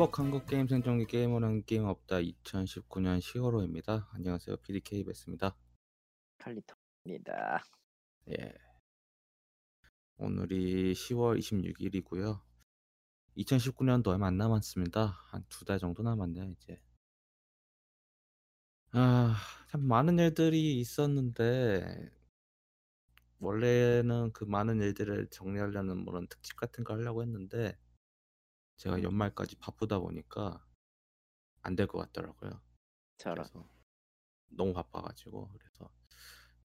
행복 한국 게임 생존기 게임은 게임 없다 2019년 10월호입니다. 안녕하세요. PDK 베스입니다. 칼리토입니다. 예. 오늘이 10월 26일이고요. 2019년도 얼마 안 남았습니다. 한 두 달 정도 남았네요, 이제. 아, 참 많은 일들이 있었는데 원래는 그 많은 일들을 정리하려는 그런 특집 같은 거 하려고 했는데 제가 연말까지 바쁘다 보니까 안 될 것 같더라고요. 저런. 그래서 너무 바빠가지고 그래서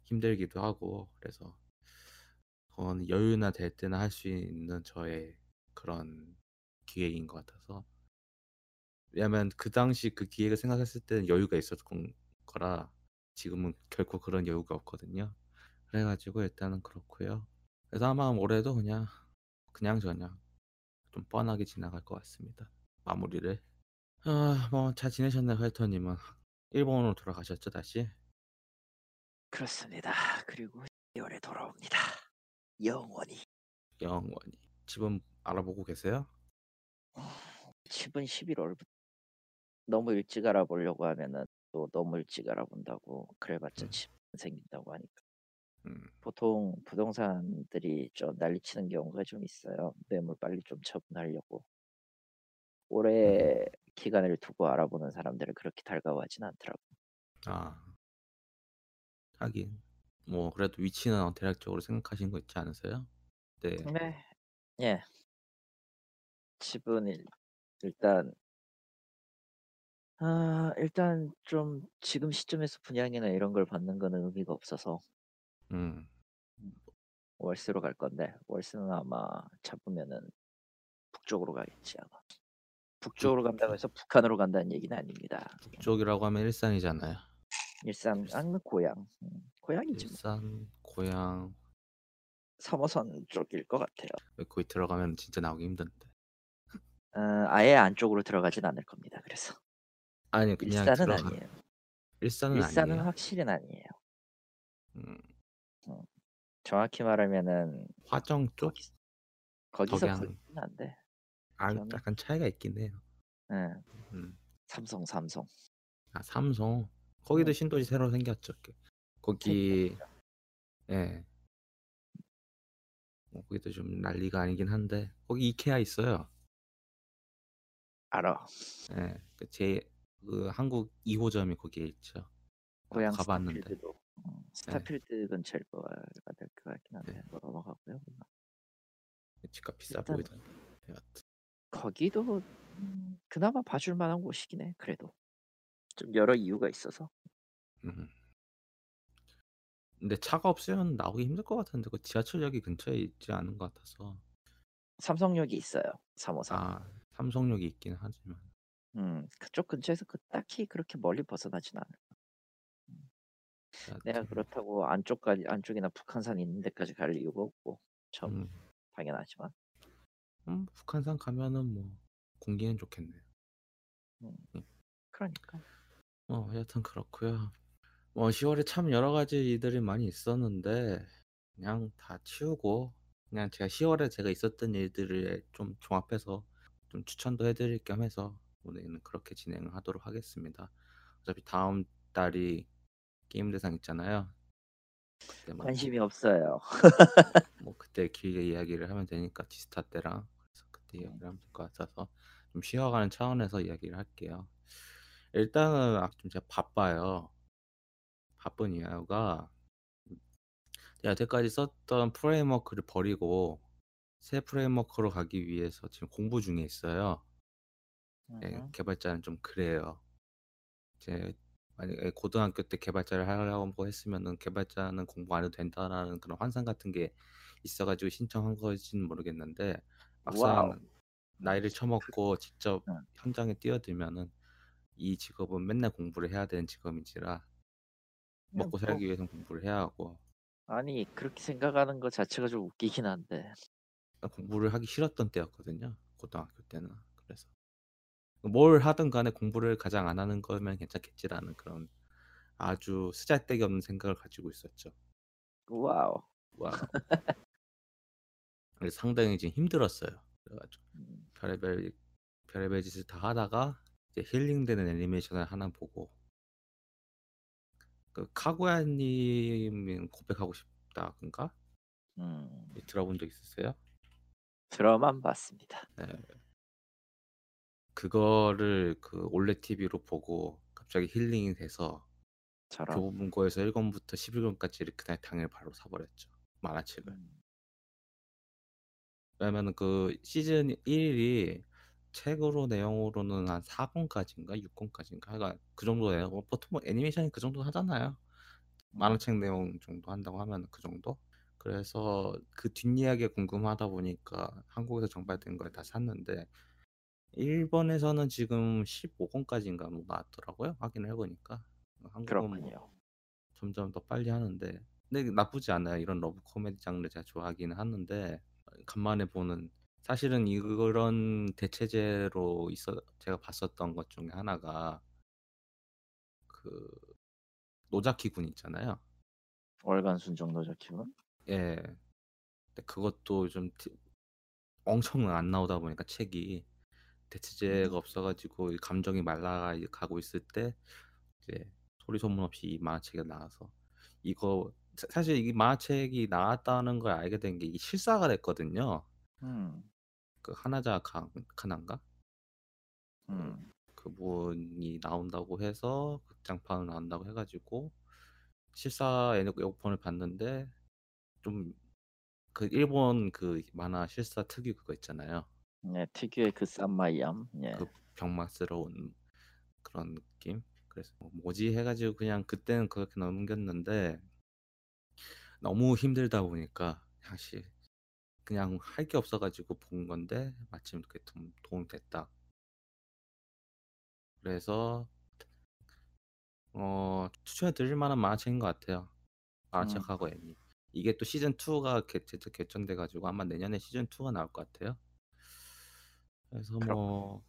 힘들기도 하고 그래서 그건 여유나 될 때나 할 수 있는 저의 그런 기획인 것 같아서 왜냐면 그 당시 그 기획을 생각했을 때는 여유가 있었던 거라 지금은 결코 그런 여유가 없거든요. 그래가지고 일단은 그렇고요. 그래서 아마 올해도 그냥 그냥 저냥 좀 뻔하게 지나갈 것 같습니다. 마무리를. 아, 뭐 잘 지내셨나요, 활터님은? 일본으로 돌아가셨죠, 다시? 그렇습니다. 그리고 2월에 돌아옵니다. 영원히. 영원히. 집은 알아보고 계세요? 집은 11월부터 너무 일찍 알아보려고 하면은 또 너무 일찍 알아본다고 그래봤자 음. 집 생긴다고 하니까 음, 보통 부동산들이 좀 난리치는 경우가 좀 있어요. 매물 빨리 좀 처분하려고 오래 기간을 두고 알아보는 사람들은 그렇게 달가워하진 않더라고. 아. 하긴. 뭐 그래도 위치는 대략적으로 생각하신 거 있지 않으세요? 네. 네. 예. 집은 일, 일단 아 일단 좀 지금 시점에서 분양이나 이런 걸 받는 거는 의미가 없어서 음. 월세로 갈 건데 월세는 아마 잡으면은 북쪽으로 가겠지 아마. 북쪽으로 북- 간다고 해서 북한으로 간다는 얘기는 아닙니다. 북쪽이라고 하면 일산이잖아요. 일산 아니면 고향. 음, 고향이지 뭐. 일산, 고향. 3호선 쪽일 것 같아요. 거기 들어가면 진짜 나오기 힘든데. 어, 아예 안쪽으로 들어가진 않을 겁니다. 그래서 아니 그냥 일산은 들어가. 아니에요. 일산은 일산은 아니에요. 확실히 아니에요. 음, 정확히 말하면은 화정 쪽? 거기, 덕양. 거기는 안 돼. 아, 저는- 약간 차이가 있긴 해요. 예, 음. 삼성 삼성. 아, 삼성. 거기도 네. 신도시 새로 생겼죠. 그- 거기 예. 뭐 거기도 좀 난리가 아니긴 한데 거기 이케아 있어요. 알아. 예. 그제그 한국 2호점이 거기에 있죠. 고향 가봤는데. 스타필드도. 음, 스타필드 근처일 거가 될 것 같긴 한데 네. 뭐 넘어가고요. 집값 비싸 일단- 보이던데. 여하튼. 거기도 음, 그나마 봐줄 만한 곳이긴 해. 그래도 좀 여러 이유가 있어서. 음. 근데 차가 없으면 나오기 힘들 것 같은데 그 지하철역이 근처에 있지 않은 것 같아서. 삼성역이 있어요. 3호선. 아, 삼성역이 있긴 하지만. 음, 그쪽 근처에서 그 딱히 그렇게 멀리 벗어나진 않아. 내가 여하튼, 그렇다고 안쪽까지 안쪽이나 북한산 있는 데까지 갈 이유가 없고 참 음, 당연하지만 음, 북한산 가면은 뭐 공기는 좋겠네요. 그러니까 어, 여하튼 그렇고요. 뭐 10월에 참 여러 가지 일들이 많이 있었는데 그냥 다 치우고 그냥 제가 10월에 제가 있었던 일들을 좀 종합해서 좀 추천도 해드릴 겸 해서 오늘은 그렇게 진행을 하도록 하겠습니다. 어차피 다음 달이 게임 대상 있잖아요. 뭐, 관심이 없어요. 뭐 그때 길게 이야기를 하면 되니까 디스타 때랑 그래서 그때 이야기를 하면 될 것 같아서 좀 쉬어가는 차원에서 이야기를 할게요. 일단은 아, 좀 제가 바빠요. 바쁜 이유가 여태까지 썼던 프레임워크를 버리고 새 프레임워크로 가기 위해서 지금 공부 중에 있어요. 예, 음, 개발자는 좀 그래요. 제 만약에 고등학교 때 개발자를 하려고 했으면은 개발자는 공부 안 해도 된다라는 그런 환상 같은 게 있어가지고 신청한 거지는 모르겠는데 와우. 막상 나이를 처먹고 직접 응. 현장에 뛰어들면은 이 직업은 맨날 공부를 해야 되는 직업인지라 먹고 뭐, 살기 위해서 공부를 해야 하고 아니 그렇게 생각하는 것 자체가 좀 웃기긴 한데 공부를 하기 싫었던 때였거든요. 고등학교 때는. 그래서 뭘 하든 간에 공부를 가장 안 하는 거면 괜찮겠지라는 그런 아주 쓰잘데기 없는 생각을 가지고 있었죠. 와우. 와. 그래서 상당히 지금 힘들었어요. 그래가지고 음, 별의별 별의별 짓을 다 하다가 이제 힐링되는 애니메이션을 하나 보고 그 카구야님은 고백하고 싶다던가 음. 들어본 적 있으세요? 들어만 봤습니다. 네. 그거를 그 올레 TV로 보고 갑자기 힐링이 돼서. 교보문고에서 1권부터 11권까지 그날 당일 바로 사버렸죠. 만화책을. 음. 왜냐면 그 시즌 1이 책으로 내용으로는 한 4권까지인가 6권까지인가 하여간 그 정도 내용 뭐 보통 뭐 애니메이션이 그 정도 하잖아요. 만화책 내용 정도 한다고 하면 그 정도. 그래서 그 뒷이야기가 궁금하다 보니까 한국에서 정발된 걸 다 샀는데 일본에서는 지금 15권까지인가 뭐 나왔더라고요. 확인을 해보니까 한국은 뭐 그렇군요. 점점 더 빨리 하는데 근데 나쁘지 않아요. 이런 러브 코미디 장르 제가 좋아하기는 하는데 간만에 보는 사실은 이런 대체제로 있어 제가 봤었던 것 중에 하나가 그 노자키 군 있잖아요. 월간 순정 노자키군. 예. 근데 그것도 좀 티- 엄청 안 나오다 보니까 책이 대체제가 음. 없어가지고 이 감정이 말라가고 있을 때 이제 소리 소문 없이 이 만화책이 나와서 이거 사- 사실 이 만화책이 나왔다는 걸 알게 된게 실사가 됐거든요. 음. 그 하나자 강 카나인가? 음. 그분이 나온다고 해서 극장판을 나온다고 해가지고 실사 예고편을 봤는데 좀 그 일본 그 만화 실사 특유 그거 있잖아요. 네, 특유의 그 쌈마이암. 예. 그 병맛스러운 그런 느낌. 그래서 뭐 뭐지 해가지고 그냥 그때는 그렇게 넘겼는데 너무 힘들다 보니까 사실 그냥 할 게 없어가지고 본 건데 마침 그게 좀 도움 됐다. 그래서 어 추천해 드릴 만한 만화책인 것 같아요. 음. 만화책하고 애니. 이게 또 시즌 2가 개최 개천돼 가지고 아마 내년에 시즌 2가 나올 것 같아요. 그래서. 뭐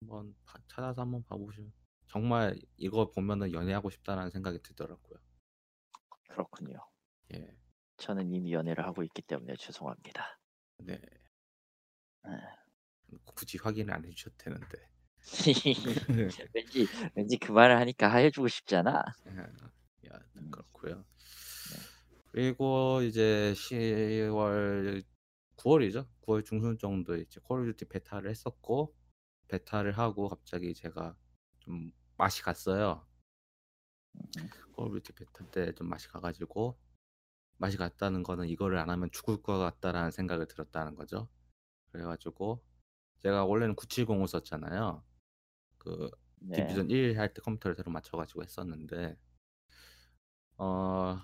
한번 봐- 찾아서 한번 봐보시면 정말 이거 보면은 연애하고 싶다라는 생각이 들더라고요. 그렇군요. 예, 저는 이미 연애를 하고 있기 때문에 죄송합니다. 네. 예. 굳이 확인을 안 해주셔도 되는데. 왠지 왠지 그 말을 하니까 하여주고 싶잖아. 예, 야, 음. 그렇고요. 그리고 이제 10월 9월이죠. 9월 중순 정도에 이제 콜 오브 듀티 베타를 했었고 베타를 하고 갑자기 제가 좀 맛이 갔어요. 음. 콜 오브 듀티 베타 때 좀 맛이 가가지고 맛이 갔다는 거는 이거를 안 하면 죽을 것 같다라는 생각을 들었다는 거죠. 그래가지고 제가 원래는 970을 썼잖아요. 그 네. 디비전 1 할 때 컴퓨터를 새로 맞춰가지고 했었는데 어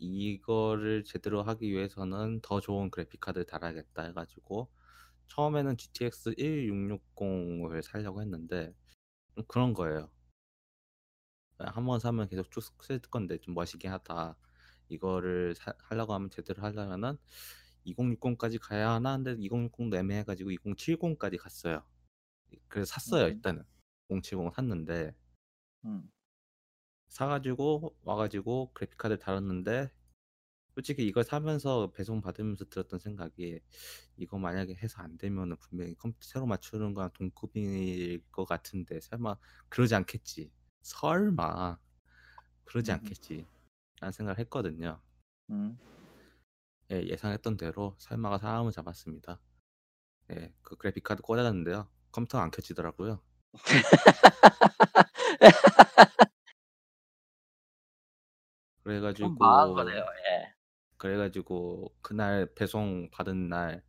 이거를 제대로 하기 위해서는 더 좋은 그래픽 카드를 달아야겠다 해가지고 처음에는 GTX 1660을 사려고 했는데 좀 그런 거예요. 한 번 사면 계속 쭉 쓸 건데 좀 멋있게 하다. 이거를 사, 하려고 하면 제대로 하려면은 2060까지 가야 하나 근데 2060도 애매해가지고 2070까지 갔어요. 그래서 샀어요 음. 일단은 070 샀는데 음. 사가지고 와가지고 그래픽 카드 달았는데 솔직히 이걸 사면서 배송 받으면서 들었던 생각이 이거 만약에 해서 안 되면은 분명히 컴퓨터 새로 맞추는 거랑 동급일 것 같은데 설마 그러지 않겠지. 설마 그러지 음. 않겠지. 라는 생각을 했거든요. 음. 예, 예상했던 대로 설마가 사람을 잡았습니다. 예, 그 그래픽 카드 꽂았는데요. 컴퓨터가 안 켜지더라고요. 좀 그래가지고 망한 거네요. 예. 그래가지고 그날 배송 받은 날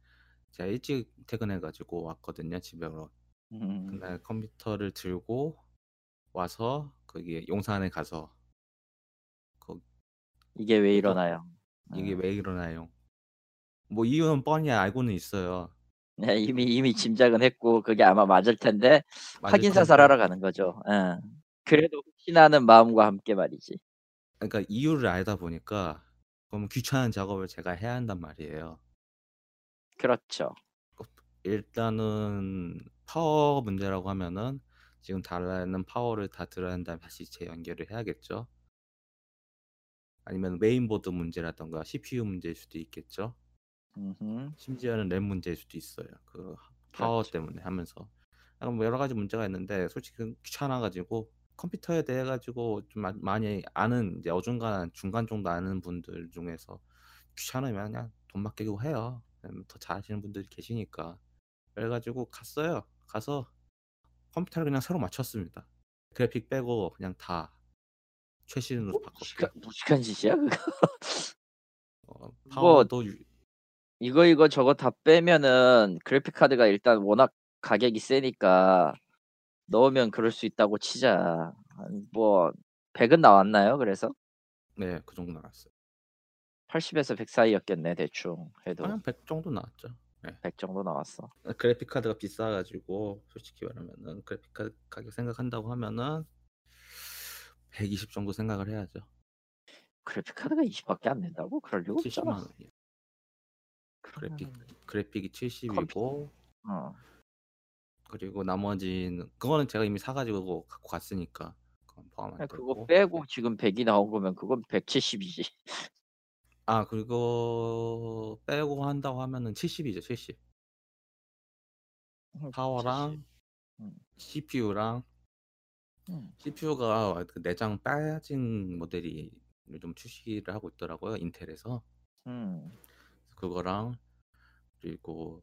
제가 일찍 퇴근해가지고 왔거든요 집으로 음. 그날 컴퓨터를 들고 와서 거기 용산에 가서 거, 이게 왜또 일어나요? 이게 음. 왜 일어나요? 뭐 이유는 뻔히 알고는 있어요. 네, 이미 이미 짐작은 했고 그게 아마 맞을 텐데 맞을 확인 사살하러 가는 거죠. 예. 그래도 혹시나 하는 마음과 함께 말이지. 그러니까 이유를 알다 보니까 그럼 귀찮은 작업을 제가 해야 한단 말이에요. 그렇죠. 일단은 파워 문제라고 하면은 지금 달라는 파워를 다 들어야 한다면 다시 재연결을 해야겠죠. 아니면 메인보드 문제라던가 CPU 문제일 수도 있겠죠. 음흠. 심지어는 램 문제일 수도 있어요. 그 파워 그렇죠. 때문에 하면서 약간 뭐 여러 가지 문제가 있는데 솔직히 귀찮아 가지고 컴퓨터에 대해 가지고 좀 마 많이 아는 이제 어중간한 중간 정도 아는 분들 중에서 귀찮으면 그냥 돈 맡기고 해요. 왜냐면 더 잘하시는 분들이 계시니까. 그래 가지고 갔어요. 가서 컴퓨터를 그냥 새로 맞췄습니다. 그래픽 빼고 그냥 다 최신으로 뭐 바꿨고요. 무식한 무식한 짓이야 그거. 어 뭐 파워도 유 이거, 이거 저거 다 빼면은 그래픽 카드가 일단 워낙 가격이 세니까 넣으면 그럴 수 있다고 치자. 한뭐 100은 나왔나요 그래서? 네. 그 정도 나왔어요. 80에서 100 사이였겠네 대충 해도. 한 100 정도 나왔죠. 네. 100 정도 나왔어. 아 그래픽 카드가 비싸 가지고 솔직히 말하면은 그래픽 카드 가격 생각한다고 하면은 120 정도 생각을 해야죠. 그래픽 카드가 20 밖에 안 된다고? 그럴 리가 700,000 없잖아. 원이에요. 그래픽 그래픽이 컴퓨터 70이고 어. 그리고 나머지는 그거는 제가 이미 사 가지고 갖고 갔으니까 그건 포함 안아 그거 되고 빼고 지금 100이 나온 거면 그건 170이지. 아 그거 빼고 한다고 하면은 70이죠 70. 음 70. 파워랑 음. CPU랑 음. CPU가 그 내장 빠진 모델이 요즘 출시를 하고 있더라고요 인텔에서. 음. 그거랑 그리고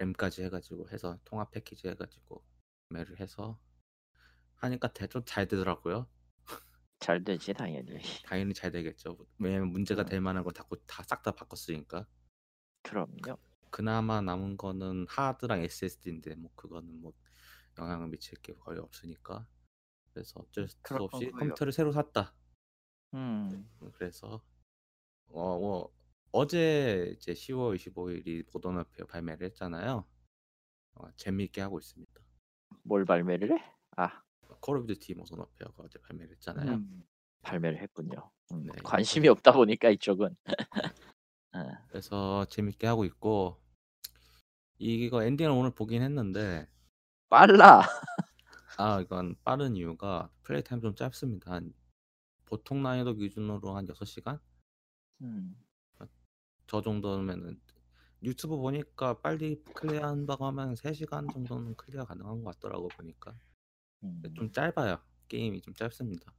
M까지 해 가지고 해서 통합 패키지 해 가지고 구매를 해서 하니까 되좀잘 되더라고요. 잘 되지 당연히. 당연히 잘 되겠죠. 왜냐면 문제가 음. 될 만한 걸다고다싹다 바꿨으니까. 그럼요. 그나마 남은 거는 하드랑 SSD인데 뭐 그거는 뭐 영향을 미칠 게 거의 없으니까. 그래서 어쩔 수 없이 컴퓨터를 새로 샀다. 음. 그래서 어뭐 어제 이제 10월 25일이 모던 워페어 발매를 했잖아요. 어 재미있게 하고 있습니다. 뭘 발매를 해? 아. 콜 오브 듀티 모던 워페어가 어제 발매를 했잖아요. 음. 발매를 했군요. 음. 네. 관심이 없다 보니까 이쪽은. 예. 그래서 재밌게 하고 있고 이거 엔딩을 오늘 보긴 했는데 빨라. 아 이건 빠른 이유가 플레이 타임이 좀 짧습니다. 한 보통 난이도 기준으로 한 6 시간? 음. 아저 정도면은 유튜브 보니까 빨리 clear 한다고 하면 3 시간 정도는 clear 가능한 것 같더라고 보니까. 근데 음. 좀 짧아요. 게임이 좀 짧습니다.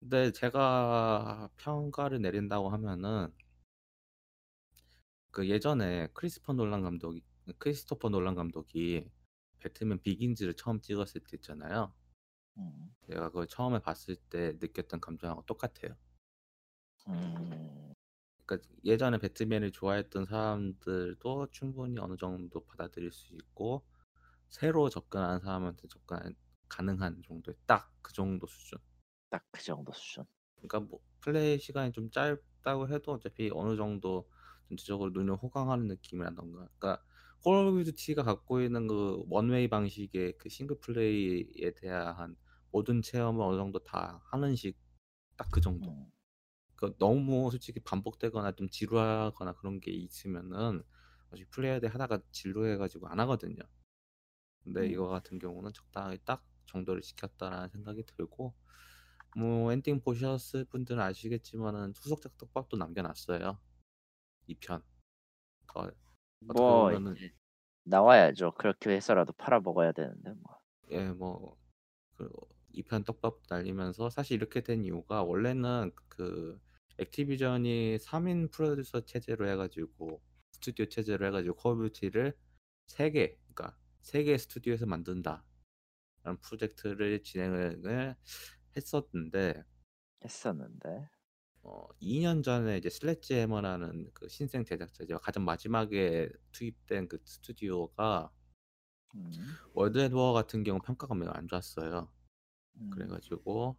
근데 제가 평가를 내린다고 하면은 그 예전에 크리스토퍼 놀란 감독이 크리스토퍼 놀란 감독이 배트맨 비긴즈를 처음 찍었을 때 있잖아요. 음. 제가 그걸 처음에 봤을 때 느꼈던 감정하고 똑같아요. 음. 그러니까 예전에 배트맨을 좋아했던 사람들도 충분히 어느 정도 받아들일 수 있고 새로 접근하는 사람한테 접근 가능한 정도의 딱 그 정도 수준. 딱 그 정도 수준. 그러니까 뭐 플레이 시간이 좀 짧다고 해도 어차피 어느 정도 전체적으로 눈에 호강하는 느낌이라든가 그러니까 콜 오브 듀티가 갖고 있는 그 one-way 방식의 그 싱글 플레이에 대한 모든 체험을 어느 정도 다 하는 식 딱 그 정도. 음. 그러니까 너무 솔직히 반복되거나 좀 지루하거나 그런 게 있으면은 사실 플레이어들 하다가 지루해 가지고 안 하거든요. 근데 음. 이거 같은 경우는 적당하게 딱 정도를 지켰다라는 생각이 들고 뭐 엔딩 보셨을 분들은 아시겠지만은 후속작 떡밥도 남겨 놨어요. 2 편. 어 어떻게 뭐 보면은 나와야죠. 그렇게 해서라도 팔아 먹어야 되는데 뭐. 예 뭐 그 2편 떡밥 날리면서 사실 이렇게 된 이유가 원래는 그 액티비전이 3인 프로듀서 체제로 해 가지고 스튜디오 체제로 해 가지고 콜 오브 듀티를 3개 그러니까 3 개의 스튜디오에서 만든다 라는 프로젝트를 진행을 했었는데 했었는데. 어 2년 전에 이제 슬레지 해머라는 그 신생 제작자죠. 가장 마지막에 투입된 그 스튜디오가 음. 월드 앳 워 같은 경우 평가가 매우 안 좋았어요. 그래 음. 가지고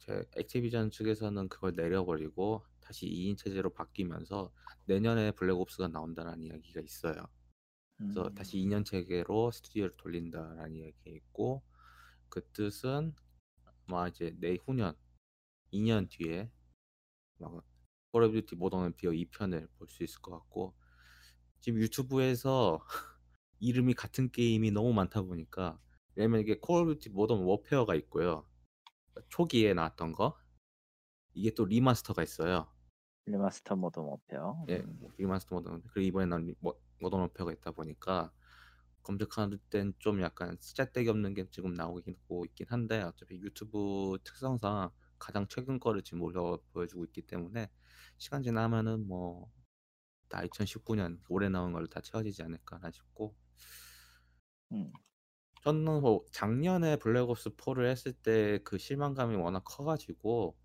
제 액티비전 측에서는 그걸 내려 버리고 다시 2인 체제로 바뀌면서 내년에 블랙 옵스가 나온다라는 이야기가 있어요. 그래서 음. 다시 2년 체계로 스튜디오를 돌린다라는 이야기가 있고 그 뜻은 아마 이제 내후년 2년 뒤에 막 콜 오브 듀티 모던 워페어 2 편을 볼 수 있을 것 같고 지금 유튜브에서 이름이 같은 게임이 너무 많다 보니까 왜냐면 이게 콜 오브 듀티 모던 워페어가 있고요. 초기에 나왔던 거. 이게 또 remaster가 있어요. remaster 모던 워페어. 예. 음. 뭐 remaster 모던 그리고 이번에 나온 모 모던 워페어가 있다 보니까 검색할 땐 좀 약간 쓰잘데기 없는 게 지금 나오긴 고 있긴 한데 어차피 유튜브 특성상 가장 최근 거를 지금 올려 보여주고 있기 때문에 시간 지나면은 뭐 다 2019년 올해 나온 걸로 다 채워지지 않을까나 싶고 음. 저는 뭐 작년에 블랙옵스 4를 했을 때 그 실망감이 워낙 커 가지고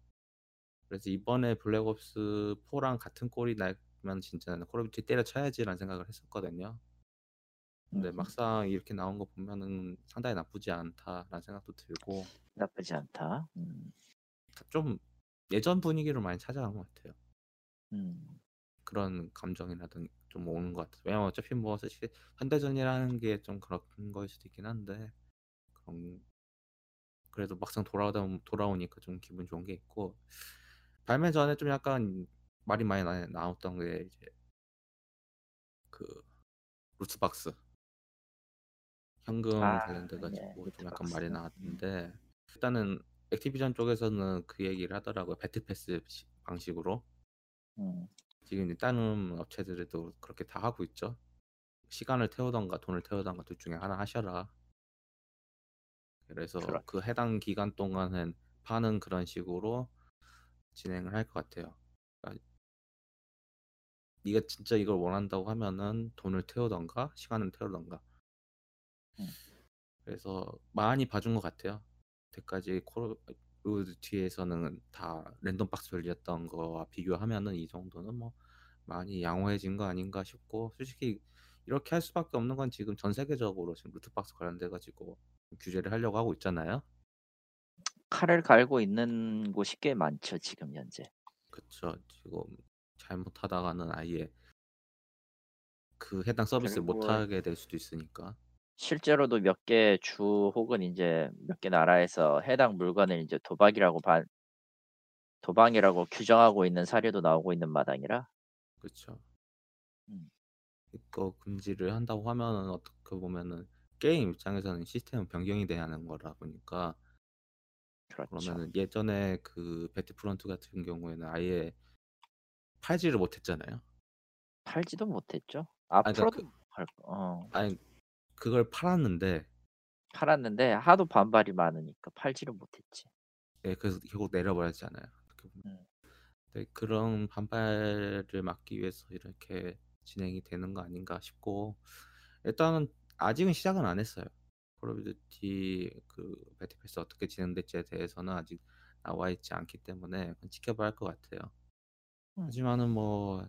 그래서 이번에 블랙옵스 4랑 같은 꼴이 나면 진짜 '콜 오브 듀티 때려쳐야지.'라는 생각을 했었거든요. 근데 음음. 막상 이렇게 나온 거 보면은 '상당히 나쁘지 않다.'라는 생각도 들고 나쁘지 않다. 음. 좀 예전 분위기로 많이 찾아간 것 같아요. 음. 그런 감정이라든 좀 오는 것 같아요. 왜냐면 어차피 뭐 사실 현대전이라는 게 좀 그런 거일 수도 있긴 한데 그런 그래도 막상 돌아오다 돌아오니까 좀 기분 좋은 게 있고 발매 전에 좀 약간 말이 많이 나 나왔던 게 이제 그 루트박스 현금 아 관련돼 예. 가지고 좀 약간. 말이 음. 나왔는데 일단은 액티비전 쪽에서는 그 얘기를 하더라고요. 배틀패스 시 방식으로. 음. 지금 이제 다른 업체들도 그렇게 다 하고 있죠. 시간을 태우든가 돈을 태우든가 둘 중에 하나 하셔라. 그래서 그렇 그 해당 기간 동안은 파는 그런 식으로 진행을 할 것 같아요. 그러니까 네가 진짜 이걸 원한다고 하면은 돈을 태우든가 시간을 태우든가. 음. 그래서 많이 봐준 것 같아요. 콜오 브 듀티에서는 다 랜덤 박스 열렸던 거와 비교하면은 이 정도는 뭐 많이 양호해진 거 아닌가 싶고 솔직히 이렇게 할 수밖에 없는 건 지금 전 세계적으로 지금 루트박스 관련돼 가지고 규제를 하려고 하고 있잖아요. 칼을 갈고 있는 곳이 꽤 많죠, 지금 현재. 그쵸. 지금 잘못하다가는 아예 그 해당 서비스를 못 그리고 하게 될 수도 있으니까. 실제로도 몇 개 주 혹은 인제 몇 개 나라에서 해당 물건을 인제 도박이라고 반 도박이라고 규정하고 있는 사례도 나오고 있는 마당이라 그쵸. 음. 이거 금지를 한다고 하면은 어떻게 보면은 게임 입장에서는 시스템 변경이 돼야 하는 거라 보니까 그렇죠. 그러면은 예전에 그 배틀프론트 같은 경우에는 아예 팔지를 못했잖아요. 팔지도 못했죠. 아 그러니까 앞으로도 그팔 어. 아니 그걸 팔았는데 팔았는데 하도 반발이 많으니까 팔지를 못했지. 예 그래서 결국 내려버렸잖아요. 음. 네 그런 반발을 막기 위해서 이렇게 진행이 되는 거 아닌가 싶고 일단은 아직은 시작은 안 했어요. 콜 오브 듀티 그 battle pass 어떻게 진행될지에 대해서는 아직 나와 있지 않기 때문에 지켜봐야 할 것 같아요. 음. 하지만은 뭐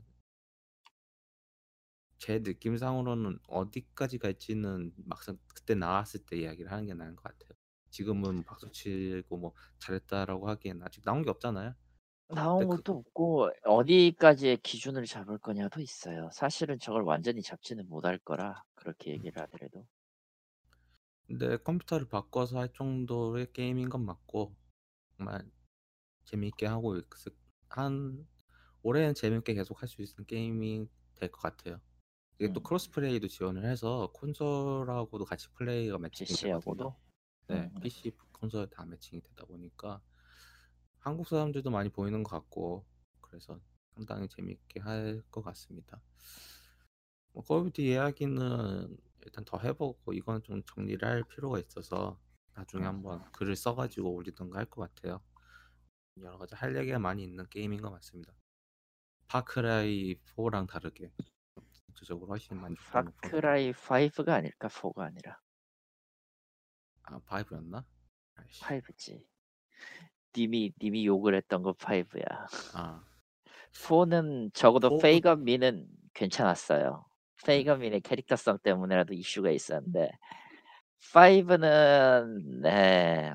제 느낌상으로는 어디까지 갈지는 막상 그때 나왔을 때 이야기를 하는 게 나은 것 같아요. 지금은 박수 치고 뭐 "잘했다."라고 하기에는 아직 나온 게 없잖아요. 나온 근데 그 것도 없고 어디까지의 기준을 잡을 거냐도 있어요. 사실은 저걸 완전히 잡지는 못할 거라 그렇게 얘기를 하더라도. 근데 컴퓨터를 바꿔서 할 정도의 게임인 건 맞고 정말 재미있게 하고 있을 한 올해는 재밌게 계속 할 수 있는 게임이 될 것 같아요. 이게 또 음. cross play도 지원을 해서 콘솔하고도 같이 플레이가 매칭이 되거든요. PC하고도? 네. 음음. PC, 콘솔 다 매칭이 되다 보니까 한국 사람들도 많이 보이는 것 같고 그래서 상당히 재미있게 할 것 같습니다. 뭐 콜 오브 듀티 이야기는 일단 더 해 보고 이거는 좀 정리를 할 필요가 있어서 나중에 음. 한번 글을 써 가지고 올리든가 할 것 같아요. 여러 가지 할 얘기가 많이 있는 게임인 것 같습니다. 파크라이 4랑 다르게 전체적으로 훨씬 높은 파크라이 5가 아닐까 4가 아니라. 아 5였나? 아이씨. 5지. 님이 님이 욕을 했던 거 5야. 아. 4는 적어도 4도 페이건 미는 괜찮았어요. 네. 페이건 미의 캐릭터성 때문에라도 이슈가 있었는데 5는 네.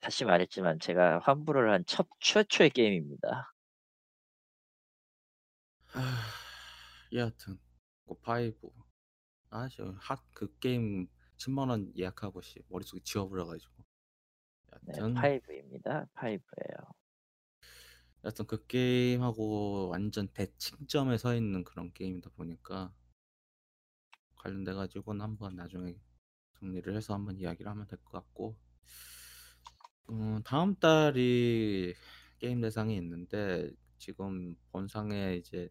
다시 말했지만 제가 환불을 한 첫 최초의 게임입니다. 여하튼 그5아저핫그 게임 10만 원 예약하고 씨 머릿속에 지워 버려 가지고. 네. 여하튼 5입니다. 5예요. 여하튼 그 게임하고 완전 대칭점에 서 있는 그런 게임이다 보니까 관련돼 가지고는 한번 나중에 정리를 해서 한번 이야기를 하면 될 것 같고 음 다음 달이 게임 대상이 있는데 지금 본상에 이제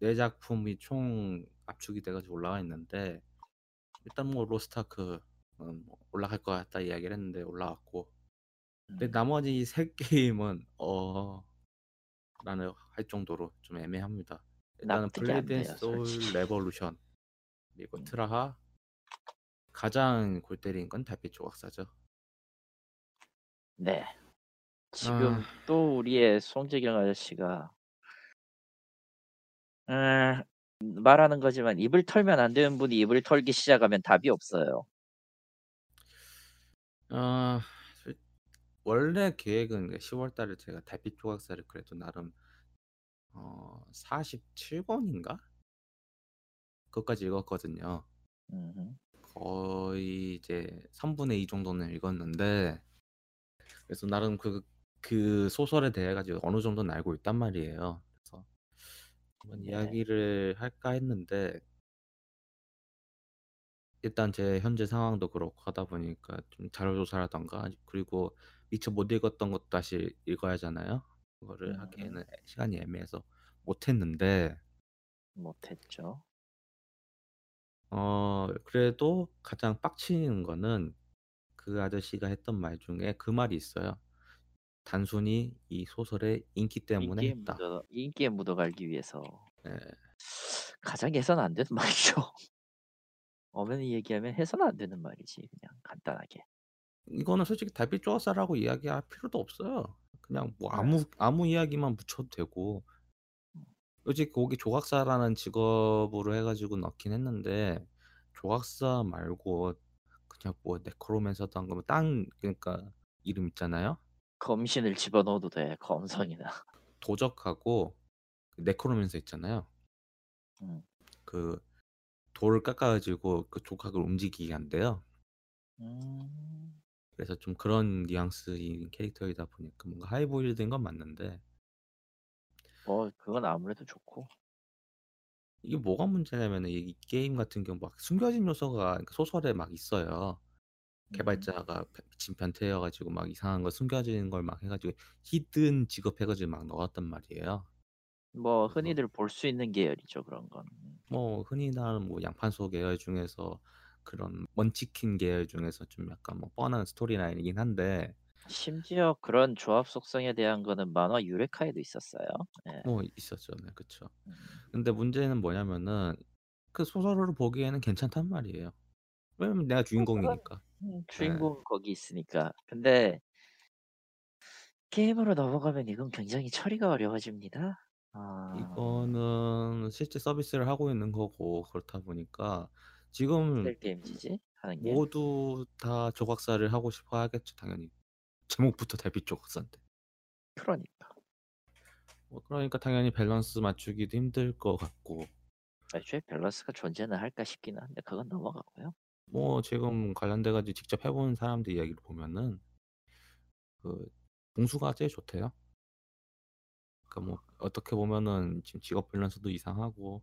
4 작품이 총 압축이 돼 가지고 올라와 있는데 일단 뭐 로스트아크 음, 뭐 올라갈 것 같다 이야기를 했는데 올라왔고 근데 음, 나머지 세 게임은 어 라는 할 정도로 좀 애매합니다. 일단은 블레이드 앤 소울. 레볼루션 그리고 음. 트라하 가장 골 때린 건 달빛 조각사죠. 네. 지금 또 우리의 송재경 아저씨가 음, 말하는 거지만 입을 털면 안 되는 분이 입을 털기 시작하면 답이 없어요. 아 솔- 원래 계획은 10월 달에 제가 달빛 조각사를 그래도 나름 어 47권인가 그것까지 읽었거든요. 거의 이제 3분의 2 정도는 읽었는데 그래서 나름 그, 그 소설에 대해 가지고 어느 정도는 알고 있단 말이에요. 한번 네. 이야기를 할까 했는데 일단 제 현재 상황도 그렇고 하다 보니까 좀 자료 조사라던가 그리고 미처 못 읽었던 것도 다시 읽어야 하잖아요. 그거를 음. 하기에는 시간이 애매해서 못 했는데 못했죠. 어 그래도 가장 빡치는 거는 그 아저씨가 했던 말 중에 그 말이 있어요. 단순히 이 소설의 인기 때문에 인기에 했다. 묻어 인기에 묻어가기 위해서 예. 가장 해서는 안 되는 말이죠. 엄연히 얘기하면 해서는 안 되는 말이지 그냥 간단하게. 이거는 솔직히 달빛 조각사라고 이야기할 필요도 없어요. 그냥 뭐 네. 아무 아무 이야기만 붙여도 되고 솔직히 거기 조각사라는 직업으로 해 가지고 넣긴 했는데 조각사 말고 그냥 뭐 네크로맨서도 거면 딴 그러니까 이름 있잖아요. 검신을 집어넣어도 돼 검성이나. 도적하고 그 네크로맨서 있잖아요. 음. 그 돌을 깎아 가지고 그 조각을 움직이게 한대요. 음. 그래서 좀 그런 뉘앙스인 캐릭터이다 보니까 뭔가 하이보일드인 건 맞는데 뭐 그건 아무래도 좋고. 이게 뭐가 문제냐면은 이 게임 같은 경우 막 숨겨진 요소가 그 소설에 막 있어요. 음. 개발자가 배- 미친 변태여 가지고 막 이상한 거 숨겨진 걸 막 해 가지고 hidden 직업 해 가지고 막 넣었단 말이에요. 뭐 흔히들 볼 수 있는 계열이죠 그런 건. 음. 뭐 흔히 나는 뭐 양판소 계열 중에서 그런 먼치킨 계열 중에서 좀 약간 뭐 뻔한 스토리라인이긴 한데 심지어 그런 조합 속성에 대한 거는 만화 유레카에도 있었어요. 예. 뭐 있었죠. 네. 음. 근데 문제는 뭐냐면은 그 소설로 보기에는 괜찮단 말이에요. 왜냐면 내가 주인공이니까. 음, 예. 주인공 거기 있으니까. 근데 게임으로 넘어가면 이건 굉장히 처리가 어려워집니다. 아, 이거는 실제 서비스를 하고 있는 거고 그렇다 보니까 지금 셀 게임즈지 하는 게. 모두 다 조각사를 하고 싶어 하겠죠, 당연히. 제목부터 달빛 조각사인데. 그러니까. 뭐 그러니까 당연히 밸런스 맞추기도 힘들 것 같고 애초에 밸런스가 존재는 할까 싶기는 한데 그건 넘어가고요. 뭐 지금 관련돼 가지고 직접 해본 사람들 이야기를 보면은 그 궁수가 제일 좋대요. 그러니까 뭐 어떻게 보면은 지금 직업 밸런스도 이상하고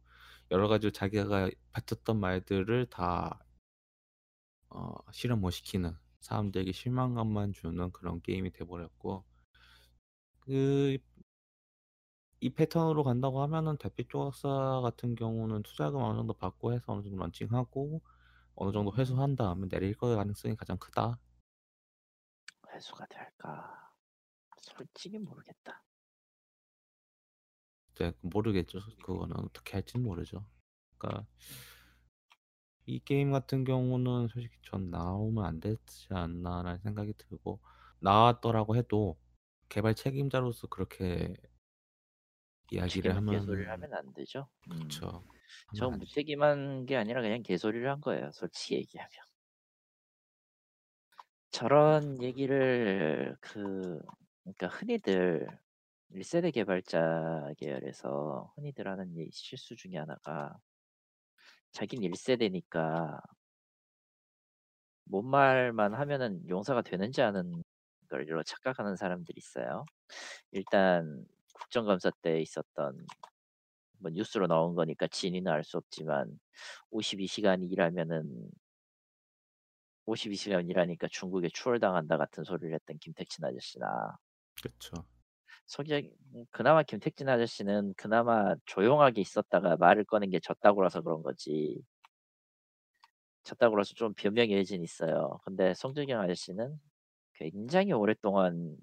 여러 가지로 자기가 뱉었던 말들을 다 어 실현 못 시키는 사람들에게 실망감만 주는 그런 게임이 돼 버렸고 그 이 패턴으로 간다고 하면은 달빛 조각사 같은 경우는 투자금 어느 정도 받고 해서 어느 정도 런칭하고 어느 정도 음, 회수한 다음에 내릴 거 가능성이 가장 크다. 회수가 될까? 솔직히 모르겠다. 네 모르겠죠. 그거는 어떻게 할지는 모르죠. 그러니까 이 게임 같은 경우는 솔직히 전 '나오면 안 되지 않나.'라는 생각이 들고 나왔더라고 해도 개발 책임자로서 그렇게 이야기를 개소리를 하면은 하면 안 되죠. 음, 그쵸. 하 되죠. 무책임한 게 아니라 그냥 개소리를 한 거예요. 솔직히 얘기하면. 저런 얘기를 그 그러니까 흔히들 1세대 개발자 계열에서 흔히들 하는 예 실수 중에 하나가 자기는 1세대니까 뭔 말만 하면은 용서가 되는지 아는 걸로 착각하는 사람들이 있어요. 일단 국정감사 때 있었던 뭐 뉴스로 나온 거니까 진위는 알 수 없지만 52시간 일하면은 52시간 일하니까 중국에 추월당한다 같은 소리를 했던 김택진 아저씨나. 솔직히 음 그나마 김택진 아저씨는 그나마 조용하게 있었다가 말을 꺼낸 게저 따구라서 그런 거지. 졌다고 그래서 좀 변명의 여지는 있어요. 근데 송재경 아저씨는 굉장히 오랫동안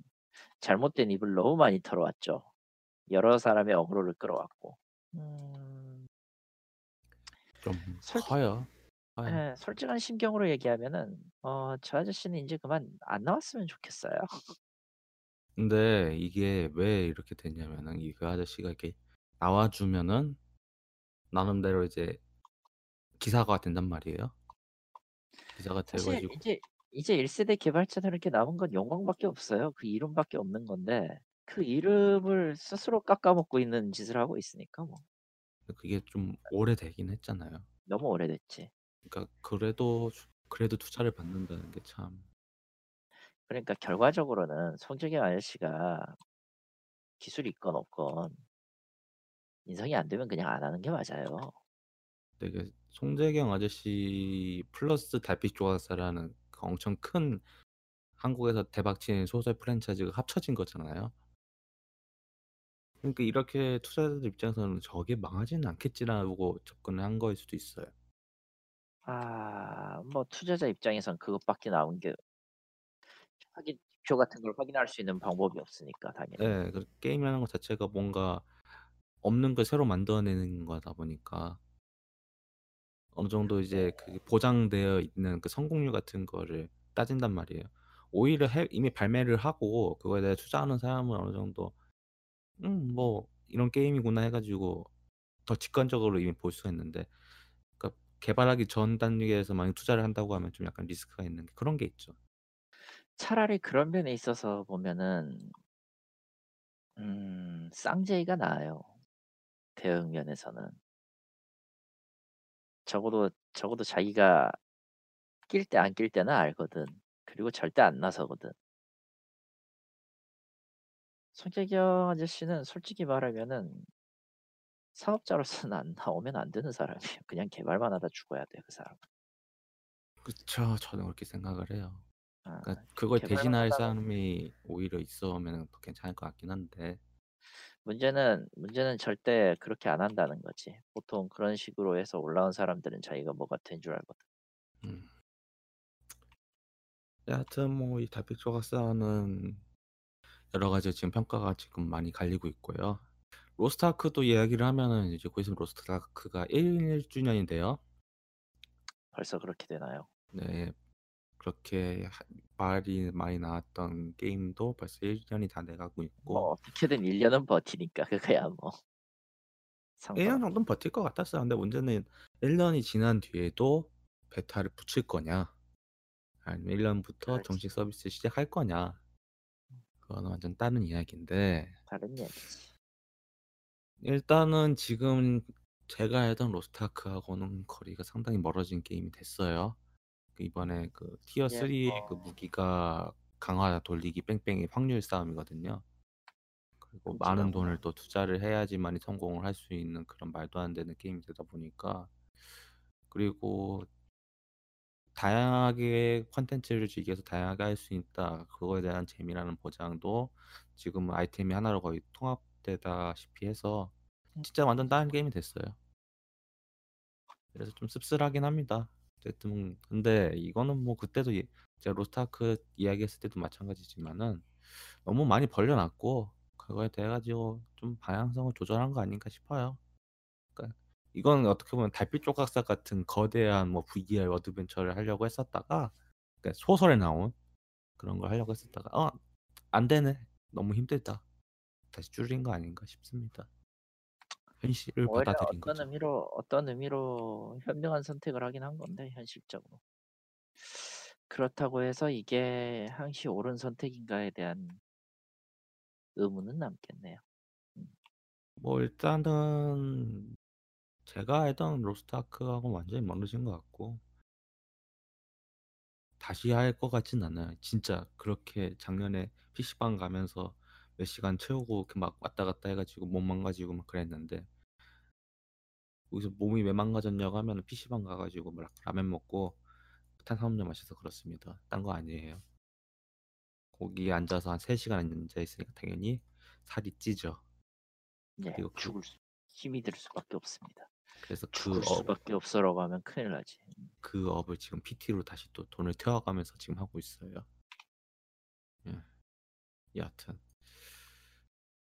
잘못된 입을 너무 많이 털어왔죠. 여러 사람의 어그로를 끌어왔고. 음, 좀 솔, 커요. 커요. 예, 솔직한 심경으로 얘기하면은 어, 저 아저씨는 이제 그만 안 나왔으면 좋겠어요. 근데 이게 왜 이렇게 됐냐면은 이 그 아저씨가 이렇게 나와주면은 나름대로 이제 기사가 된단 말이에요. 기사가 사실 돼가지고 이제 이제 1세대 개발자들 이렇게 남은 건 영광밖에 없어요. 그 이름밖에 없는 건데 그 이름을 스스로 깎아먹고 있는 짓을 하고 있으니까 뭐 그게 좀 오래되긴 했잖아요. 너무 오래됐지. 그러니까 그래도 그래도 투자를 받는다는 게 참 그러니까 결과적으로는 송재경 아저씨가 기술이 있건 없건 인성이 안 되면 그냥 안 하는 게 맞아요. 되게 송재경 아저씨 플러스 달빛 조각사라는 그 엄청 큰 한국에서 대박친 소설 프랜차이즈가 합쳐진 거잖아요. 그러니까 이렇게 투자자들 입장에서는 저게 망하지는 않겠지라고 접근을 한 거일 수도 있어요. 아, 뭐 투자자 입장에선 그것밖에 나온 게 확인 표 같은 걸 확인할 수 있는 방법이 없으니까 당연히. 네, 그 게임이라는 것 자체가 뭔가 없는 걸 새로 만들어내는 거다 보니까 어느 정도 이제 그 보장되어 있는 그 성공률 같은 거를 따진단 말이에요. 오히려 해, 이미 발매를 하고 그거에 대해 투자하는 사람은 어느 정도 음, 뭐 이런 게임이구나 해 가지고 더 직관적으로 이미 볼 수가 있는데 그러니까 개발하기 전 단계에서 만약 투자를 한다고 하면 좀 약간 리스크가 있는 게 그런 게 있죠. 차라리 그런 면에 있어서 보면은 음, 쌍제이가 나아요. 대응 면에서는 적어도 적어도 자기가 낄 때 안 낄 때는 알거든. 그리고 절대 안 나서거든. 송재경 아저씨는 솔직히 말하면은 사업자로서는 안 나오면 안 되는 사람이에요. 그냥 개발만 하다 죽어야 돼, 그 사람. 그쵸, 저는 그렇게 생각을 해요. 아, 그러니까 그걸 개발만 대신할 하다가 사람이 오히려 있으면 더 괜찮을 것 같긴 한데 문제는 문제는 절대 그렇게 안 한다는 거지. 보통 그런 식으로 해서 올라온 사람들은 자기가 뭐가 된 줄 알거든. 음. 여하튼 뭐 이 달빛 조각사는 여러 가지 지금 평가가 지금 많이 갈리고 있고요. 로스트아크도 이야기를 하면은 이제 곧 있으면 로스트아크가 1주년인데요. 벌써 그렇게 되나요? 네, 그렇게 하- 말이 많이 나왔던 게임도 벌써 1년이 다 돼가고 뭐 있고 어떻게든 1년은 버티니까 그거야 뭐 1년 상관. 정도는 버틸 것 같았어요. 근데 문제는 1년이 지난 뒤에도 베타를 붙일 거냐, 아니면 1년부터 그렇지. 정식 서비스 시작할 거냐, 그거는 완전 다른 이야기인데 다른 얘기지. 일단은 지금 제가 알던 로스트아크하고는 거리가 상당히 멀어진 게임이 됐어요. 그 이번에 그 티어 예, 3의 그뭐 무기가 강화 돌리기 뺑뺑이 확률 싸움이거든요. 그리고 많은 돈을 끔찍하구나. 또 투자를 해야지만이 성공을 할 수 있는 그런 말도 안 되는 게임이 되다 보니까 그리고 다양하게 콘텐츠를 즐겨서 다양하게 할 수 있다. 그거에 대한 재미라는 보장도 지금은 아이템이 하나로 거의 통합되다시피 해서 진짜 완전 다른 게임이 됐어요. 그래서 좀 씁쓸하긴 합니다. 어쨌든 근데 이거는 뭐 그때도 예- 제가 로스트아크 이야기했을 때도 마찬가지지만은 너무 많이 벌려놨고 그거에 대해 가지고 좀 방향성을 조절한 거 아닌가 싶어요. 이건 어떻게 보면 달빛 조각사 같은 거대한 뭐 VR 어드벤처를 하려고 했었다가 그러니까 소설에 나온 그런 걸 하려고 했었다가 어 안 되네 너무 힘들다 다시 줄인 거 아닌가 싶습니다. 현실을 받아들인 어떤 거죠. 의미로 어떤 의미로 현명한 선택을 하긴 한 건데 현실적으로. 그렇다고 해서 이게 항시 옳은 선택인가에 대한 의문은 남겠네요. 음. 뭐 일단은 제가 알던 로스트 아크하고 완전히 멀어진 것 같고 다시 할 것 같진 않아요. 진짜 그렇게 작년에 PC방 가면서 몇 시간 채우고 이렇게 막 왔다 갔다 해가지고 몸 망가지고 막 그랬는데 여기서 몸이 왜 망가졌냐고 하면 PC방 가가지고 막 라면 먹고 탄산음료 마셔서 그렇습니다. 딴 거 아니에요. 거기에 앉아서 한 3시간 앉아 있으니까 당연히 살이 찌죠. 예, 그리고 그 죽을 수, 힘이 들 수밖에 없습니다. 그래서 그 죽을 업 수밖에 없어라고 하면 큰일 나지. 그 업을 지금 PT로 다시 또 돈을 태워가면서 지금 하고 있어요. 예. 여하튼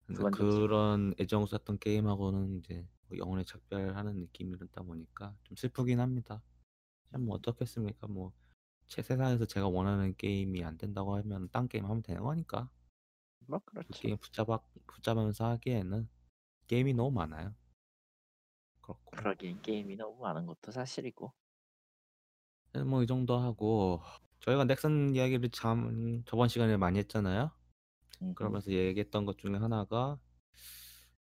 근데 그건 좀 그런 애정 쐈던 게임하고는 이제 뭐 영혼의 작별하는 느낌이다 보니까 좀 슬프긴 합니다. 참 뭐 어떻겠습니까? 뭐 제 세상에서 제가 원하는 게임이 안 된다고 하면 딴 게임 하면 되는 거니까. 뭐 그 그렇지. 게임 붙잡아 붙잡으면서 하기에는 게임이 너무 많아요. 그렇고 그러긴 게임이 너무 많은 것도 사실이고. 네, 뭐 이 정도 하고 저희가 넥슨 이야기를 참 저번 시간에 많이 했잖아요. 음흠. 그러면서 얘기했던 것 중에 하나가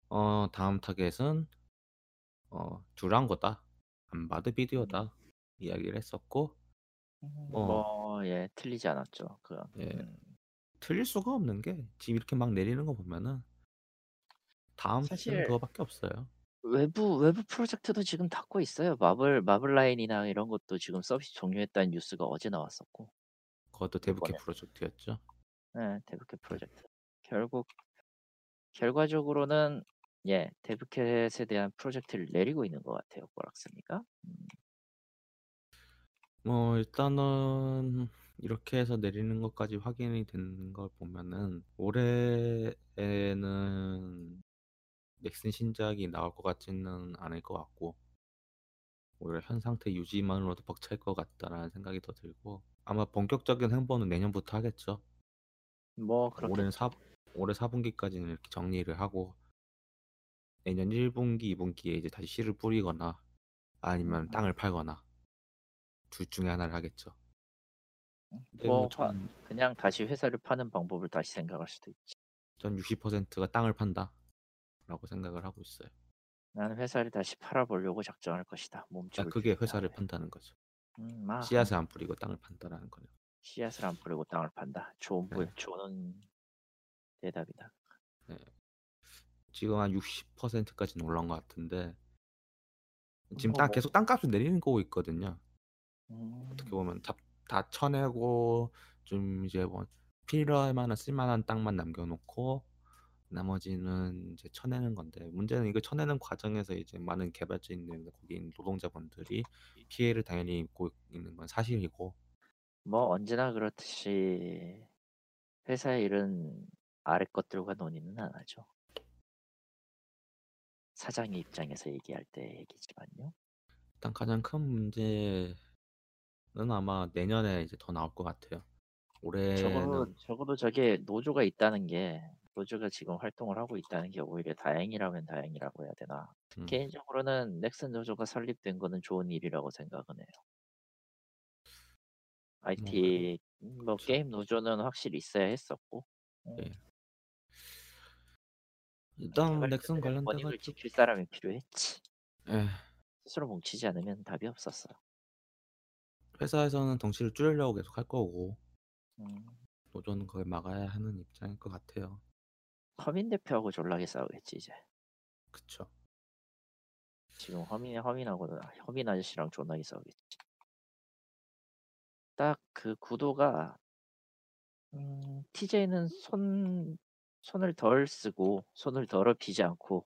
어 다음 타겟은 어 듀랑고다. 안 봐도 비디오다. 이야기를 했었고 음, 어. 뭐 예, 틀리지 않았죠. 그 예. 음. 틀릴 수가 없는 게 지금 이렇게 막 내리는 거 보면은 다음 사실 그거밖에 없어요. 외부 외부 프로젝트도 지금 닫고 있어요. 마블 마블 라인이나 이런 것도 지금 서비스 종료했다는 뉴스가 어제 나왔었고. 그것도 데브캡 이번에. 프로젝트였죠. 네, 데브캣 프로젝트. 결국 결과적으로는 예, 데브캣에 대한 프로젝트를 내리고 있는 것 같아요. 꼬락스니까. 음. 뭐 일단은 이렇게 해서 내리는 것까지 확인이 된 걸 보면은 올해에는 넥슨 신작이 나올 것 같지는 않을 것 같고 오히려 현 상태 유지만으로도 벅찰 것 같다라는 생각이 더 들고 아마 본격적인 행보는 내년부터 하겠죠. 뭐 올해는 그렇겠죠. 사 올해 4분기까지는 이렇게 정리를 하고 내년 1분기, 2분기에 이제 다시 씨를 뿌리거나 아니면 음. 땅을 팔거나 둘 중에 하나를 하겠죠. 뭐뭐 화, 전, 그냥 다시 회사를 파는 방법을 다시 생각할 수도 있지. 전 60%가 땅을 판다 라고 생각을 하고 있어요. 나는 회사를 다시 팔아보려고 작정할 것이다. 아, 몸집을 그게 회사를. 판다는 거죠. 음, 아, 씨앗을 안 뿌리고 땅을 판다라는 거예요. 씨앗을 안 뿌리고 땅을 판다. 좋은 부, 네. 좋은 대답이다. 지금 한 60%까지는 올라온 것 같은데 지금 뭐, 땅 뭐. 계속 땅값을 내리는 거고 있거든요. 음, 어떻게 보면 다, 다 쳐내고 좀 이제 뭐 필요할 만한 쓸만한 땅만 남겨놓고 나머지는 이제 쳐내는 건데 문제는 이거 쳐내는 과정에서 이제 많은 개발자인들 거기 있는 노동자분들이 피해를 당연히 입고 있는 건 사실이고 뭐 언제나 그렇듯이 회사의 일은 아래 것들과 논의는 안 하죠. 사장의 입장에서 얘기할 때 얘기지만요. 일단 가장 큰 문제는 아마 내년에 이제 더 나올 것 같아요. 적어도 올해는 적어도 저게 노조가 있다는 게 노조가 지금 활동을 하고 있다는 게 오히려 다행이라면 다행이라고 해야 되나. 음, 개인적으로는 넥슨 노조가 설립된 거는 좋은 일이라고 생각은 해요. IT 뭐 그쵸. 게임 노조는 확실히 있어야 했었고 음, 예. 일단 넥슨 관련돼서 권익을 지킬 사람이 필요했지. 예, 스스로 뭉치지 않으면 답이 없었어요. 회사에서는 덩치를 줄이려고 계속 할 거고 음, 노조는 그걸 막아야 하는 입장일 것 같아요. 허민 대표하고 졸라게 싸우겠지 이제. 그쵸. 지금 허민 허민하고 허민 아저씨랑 존나게 싸우겠지. 딱 그 구도가 음, TJ는 손 손을 덜 쓰고 손을 더럽히지 않고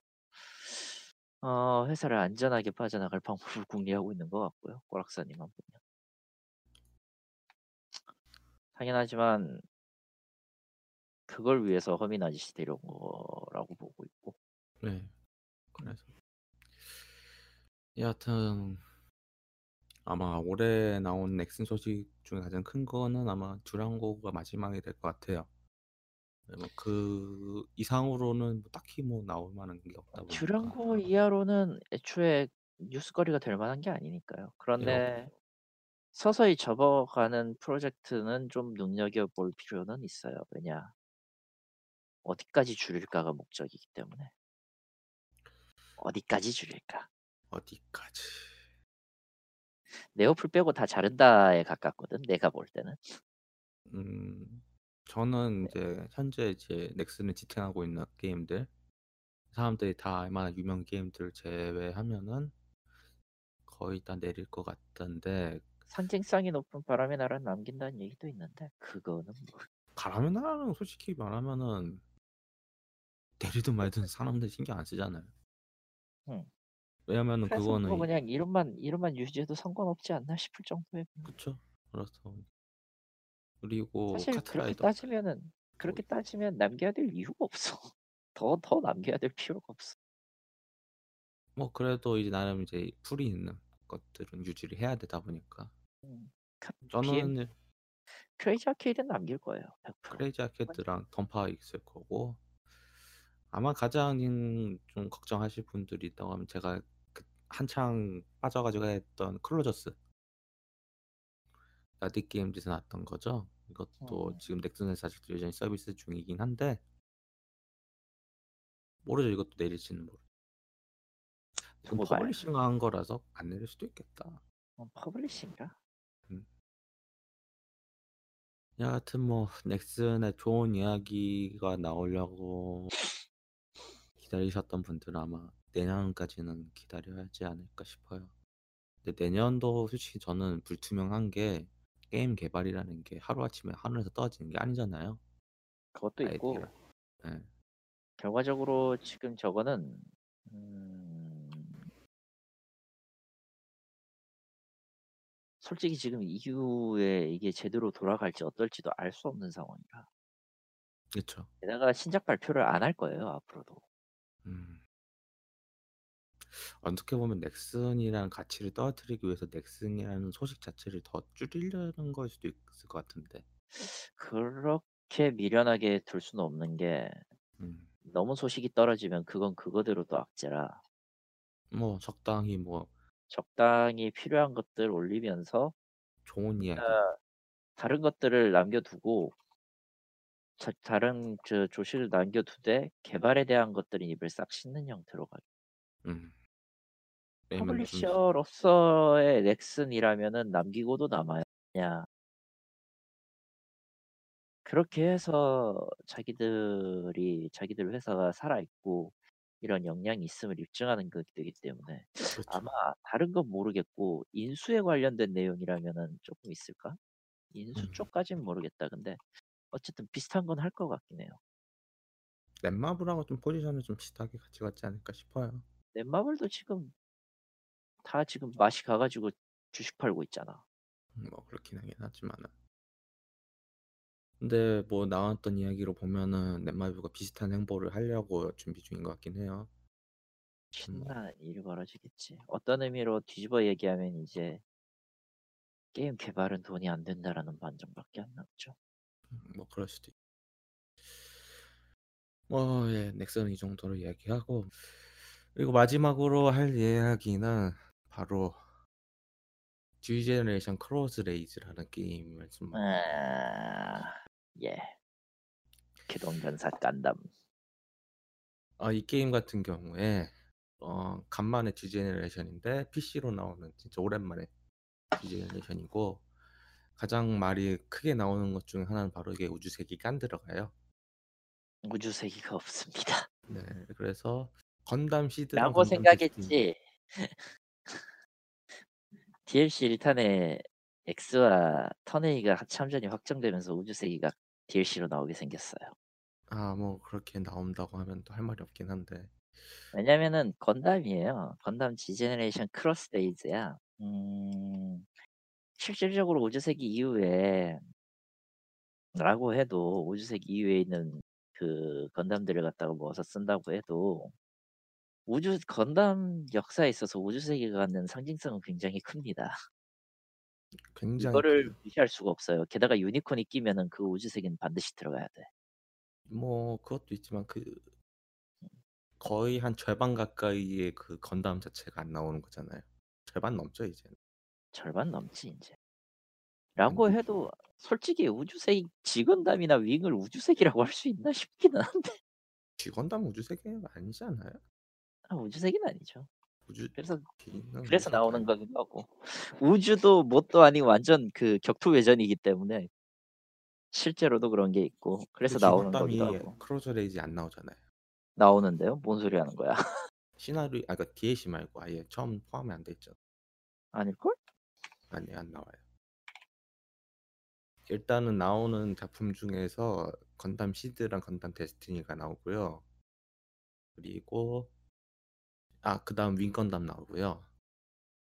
어, 회사를 안전하게 빠져나갈 방법을 궁리하고 있는 것 같고요. 꼬락사님만 보면. 당연하지만 그걸 위해서 허민 아저씨 데려온 거라고 보고 있고 네. 그래서 여하튼 아마 올해 나온 넥슨 소식 중에 가장 큰 거는 아마 듀랑고가 마지막이 될 것 같아요. 네, 뭐그 이상으로는 뭐 딱히 뭐 나올 만한 게 없다 보니까 듀랑고 이하로는 애초에 뉴스거리가 될 만한 게 아니니까요. 그런데 서서히 접어가는 프로젝트는 좀 눈여겨볼 필요는 있어요. 왜냐 어디까지 줄일까가 목적이기 때문에 어디까지 줄일까? 어디까지 네오플 빼고 다 자른다에 가깝거든. 내가 볼 때는. 음 저는 이제 현재 이제 넥슨을 지탱하고 있는 게임들 사람들이 다 알만한 유명 게임들 제외하면은 거의 다 내릴 것 같던데 상징성이 높은 바람의 나라를 남긴다는 얘기도 있는데 그거는 뭐 바람의 나라는 솔직히 말하면은 내리든 말든 사람들 신경 안 쓰잖아요. 응. 왜냐면은 그래서 뭐 그거는 그냥 이름만 이름만 유지해도 상관없지 않나 싶을 정도의 그쵸. 그렇죠. 그리고 사실 그렇게 따지면은 뭐 그렇게 따지면 남겨야 될 이유가 없어. 더 더 남겨야 될 필요가 없어. 뭐 그래도 이제 나름 이제 풀이 있는 것들은 유지를 해야 되다 보니까 음. 저는 크레이지 아케이드는 남길 거예요. 100%. 크레이지 아케이드랑 던파 있을 거고 아마 가장 좀 걱정하실 분들이 있다고 하면 제가 그 한창 빠져 가지고 했던 클로저스 나딕 게임즈에서 나왔던 거죠. 이것도 음. 지금 넥슨에서 아직도 여전히 서비스 중이긴 한데 모르죠. 이것도 내릴지는 모르 이건 모바일. publishing 한 거라서 안 내릴 수도 있겠다. 어 publishing인가? 여하튼 뭐 넥슨의 좋은 이야기가 나오려고 기다리셨던 분들은 아마 내년까지는 기다려야 하지 않을까 싶어요. 근데 내년도 솔직히 저는 불투명한 게 게임 개발이라는 게 하루아침에 하늘에서 떨어지는 게 아니잖아요. 그것도 있고 아이디가. 예. 결과적으로 지금 저거는 음 솔직히 지금 이후에 이게 제대로 돌아갈지 어떨지도 알 수 없는 상황이라. 그쵸. 게다가 신작 발표를 안 할 거예요, 앞으로도. 음. 어떻게 보면 넥슨이라는 가치를 떨어뜨리기 위해서 넥슨이라는 소식 자체를 더 줄이려는 걸 수도 있을 것 같은데. 그렇게 미련하게 둘 수는 없는 게 음. 너무 소식이 떨어지면 그건 그거대로 또 악재라. 뭐 적당히 뭐 적당히 필요한 것들 올리면서 좋은 이야기. 아 다른 것들을 남겨두고 자 다른 저 조시를 남겨두되 개발에 대한 것들은 입을 싹 씻는 형태로 가죠. 음. publisher로서의 넥슨이라면은 남기고도 남아야 냐 그렇게 해서 자기들이 자기들 회사가 살아있고 이런 역량이 있음을 입증하는 거기 때문에 그렇죠. 아마 다른 건 모르겠고 인수에 관련된 내용이라면은 조금 있을까? 인수 음. 쪽까진 모르겠다. 근데 어쨌든 비슷한 건 할 것 같긴 해요. 넷마블하고 좀 포지션을 좀 비슷하게 가져갔지 않을까 싶어요. 넷마블도 지금 다 지금 맛이 가 가지고 주식 팔고 있잖아. 음 뭐 그렇긴 하긴 하지만은. 근데 뭐 나왔던 이야기로 보면은 넷마블과 비슷한 행보를 하려고 준비 중인 것 같긴 해요. 음뭐 신나는 일이 벌어지겠지. 어떤 의미로 뒤집어 얘기하면 이제 게임 개발은 돈이 안 된다라는 반전밖에 안 남죠. 음뭐 그럴 수도 있뭐예 넥슨은 이 정도로 이야기하고 그리고 마지막으로 할 이야기는 바로 G 제너레이션 크로스 레이즈라는 게임을 좀 아 예. 기동전사 건담. 아 이 게임 같은 경우에 어 간만에 G 제너레이션인데 PC로 나오는 진짜 오랜만에 G 제너레이션이고 가장 말이 크게 나오는 것 중에 하나는 바로 이게 우주세기가 안 들어가요. 우주세기가 없습니다. 네. 그래서 건담 시드랑 라고 건담 생각했지. DLC 1탄에 X와 턴A가 참전이 확정되면서 우주세기가 DLC로 나오게 생겼어요. 아 뭐 그렇게 나온다고 하면 또 할 말이 없긴 한데. 왜냐면은 건담이에요. 건담 G 제너레이션 크로스 레이즈야. 음 실질적으로 우주세기 이후에 라고 해도 우주세기 이후에 있는 그 건담들을 갖다가 모아서 쓴다고 해도 우주 건담 역사에 있어서 우주세계가 갖는 상징성은 굉장히 큽니다. 굉장히 이거를. 무시할 수가 없어요. 게다가 유니콘이 끼면은 그 우주세계는 반드시 들어가야 돼. 뭐 그것도 있지만 그 거의 한 절반 가까이의 그 건담 자체가 안 나오는 거잖아요. 절반 넘죠 이제는. 절반 넘지 인제. 라고 근데 해도 솔직히 우주세기 G건담이나 윙을 우주세기라고 할 수 있나 싶기는 한데. G건담 우주세기가 아니지 않아요? 아 우주세기는 아니죠. 우주 그래서 그래서 나오는 거기도 하고 우주도 뭣도 아니고 완전 그 격투 외전이기 때문에 실제로도 그런 게 있고 그래서 나오는 거기도 하고. 크로스 레이즈에 안 나오잖아요. 나오는데요? 뭔 소리 하는 거야? 시나리오 아 그러니까 DLC 말고 아예 처음 포함이 안 돼 있죠. 아닐걸? 아니 안 나와요. 일단은 나오는 작품 중에서 건담 시드랑 건담 데스티니가 나오고요. 그리고 아 그다음 윙건담 나오고요.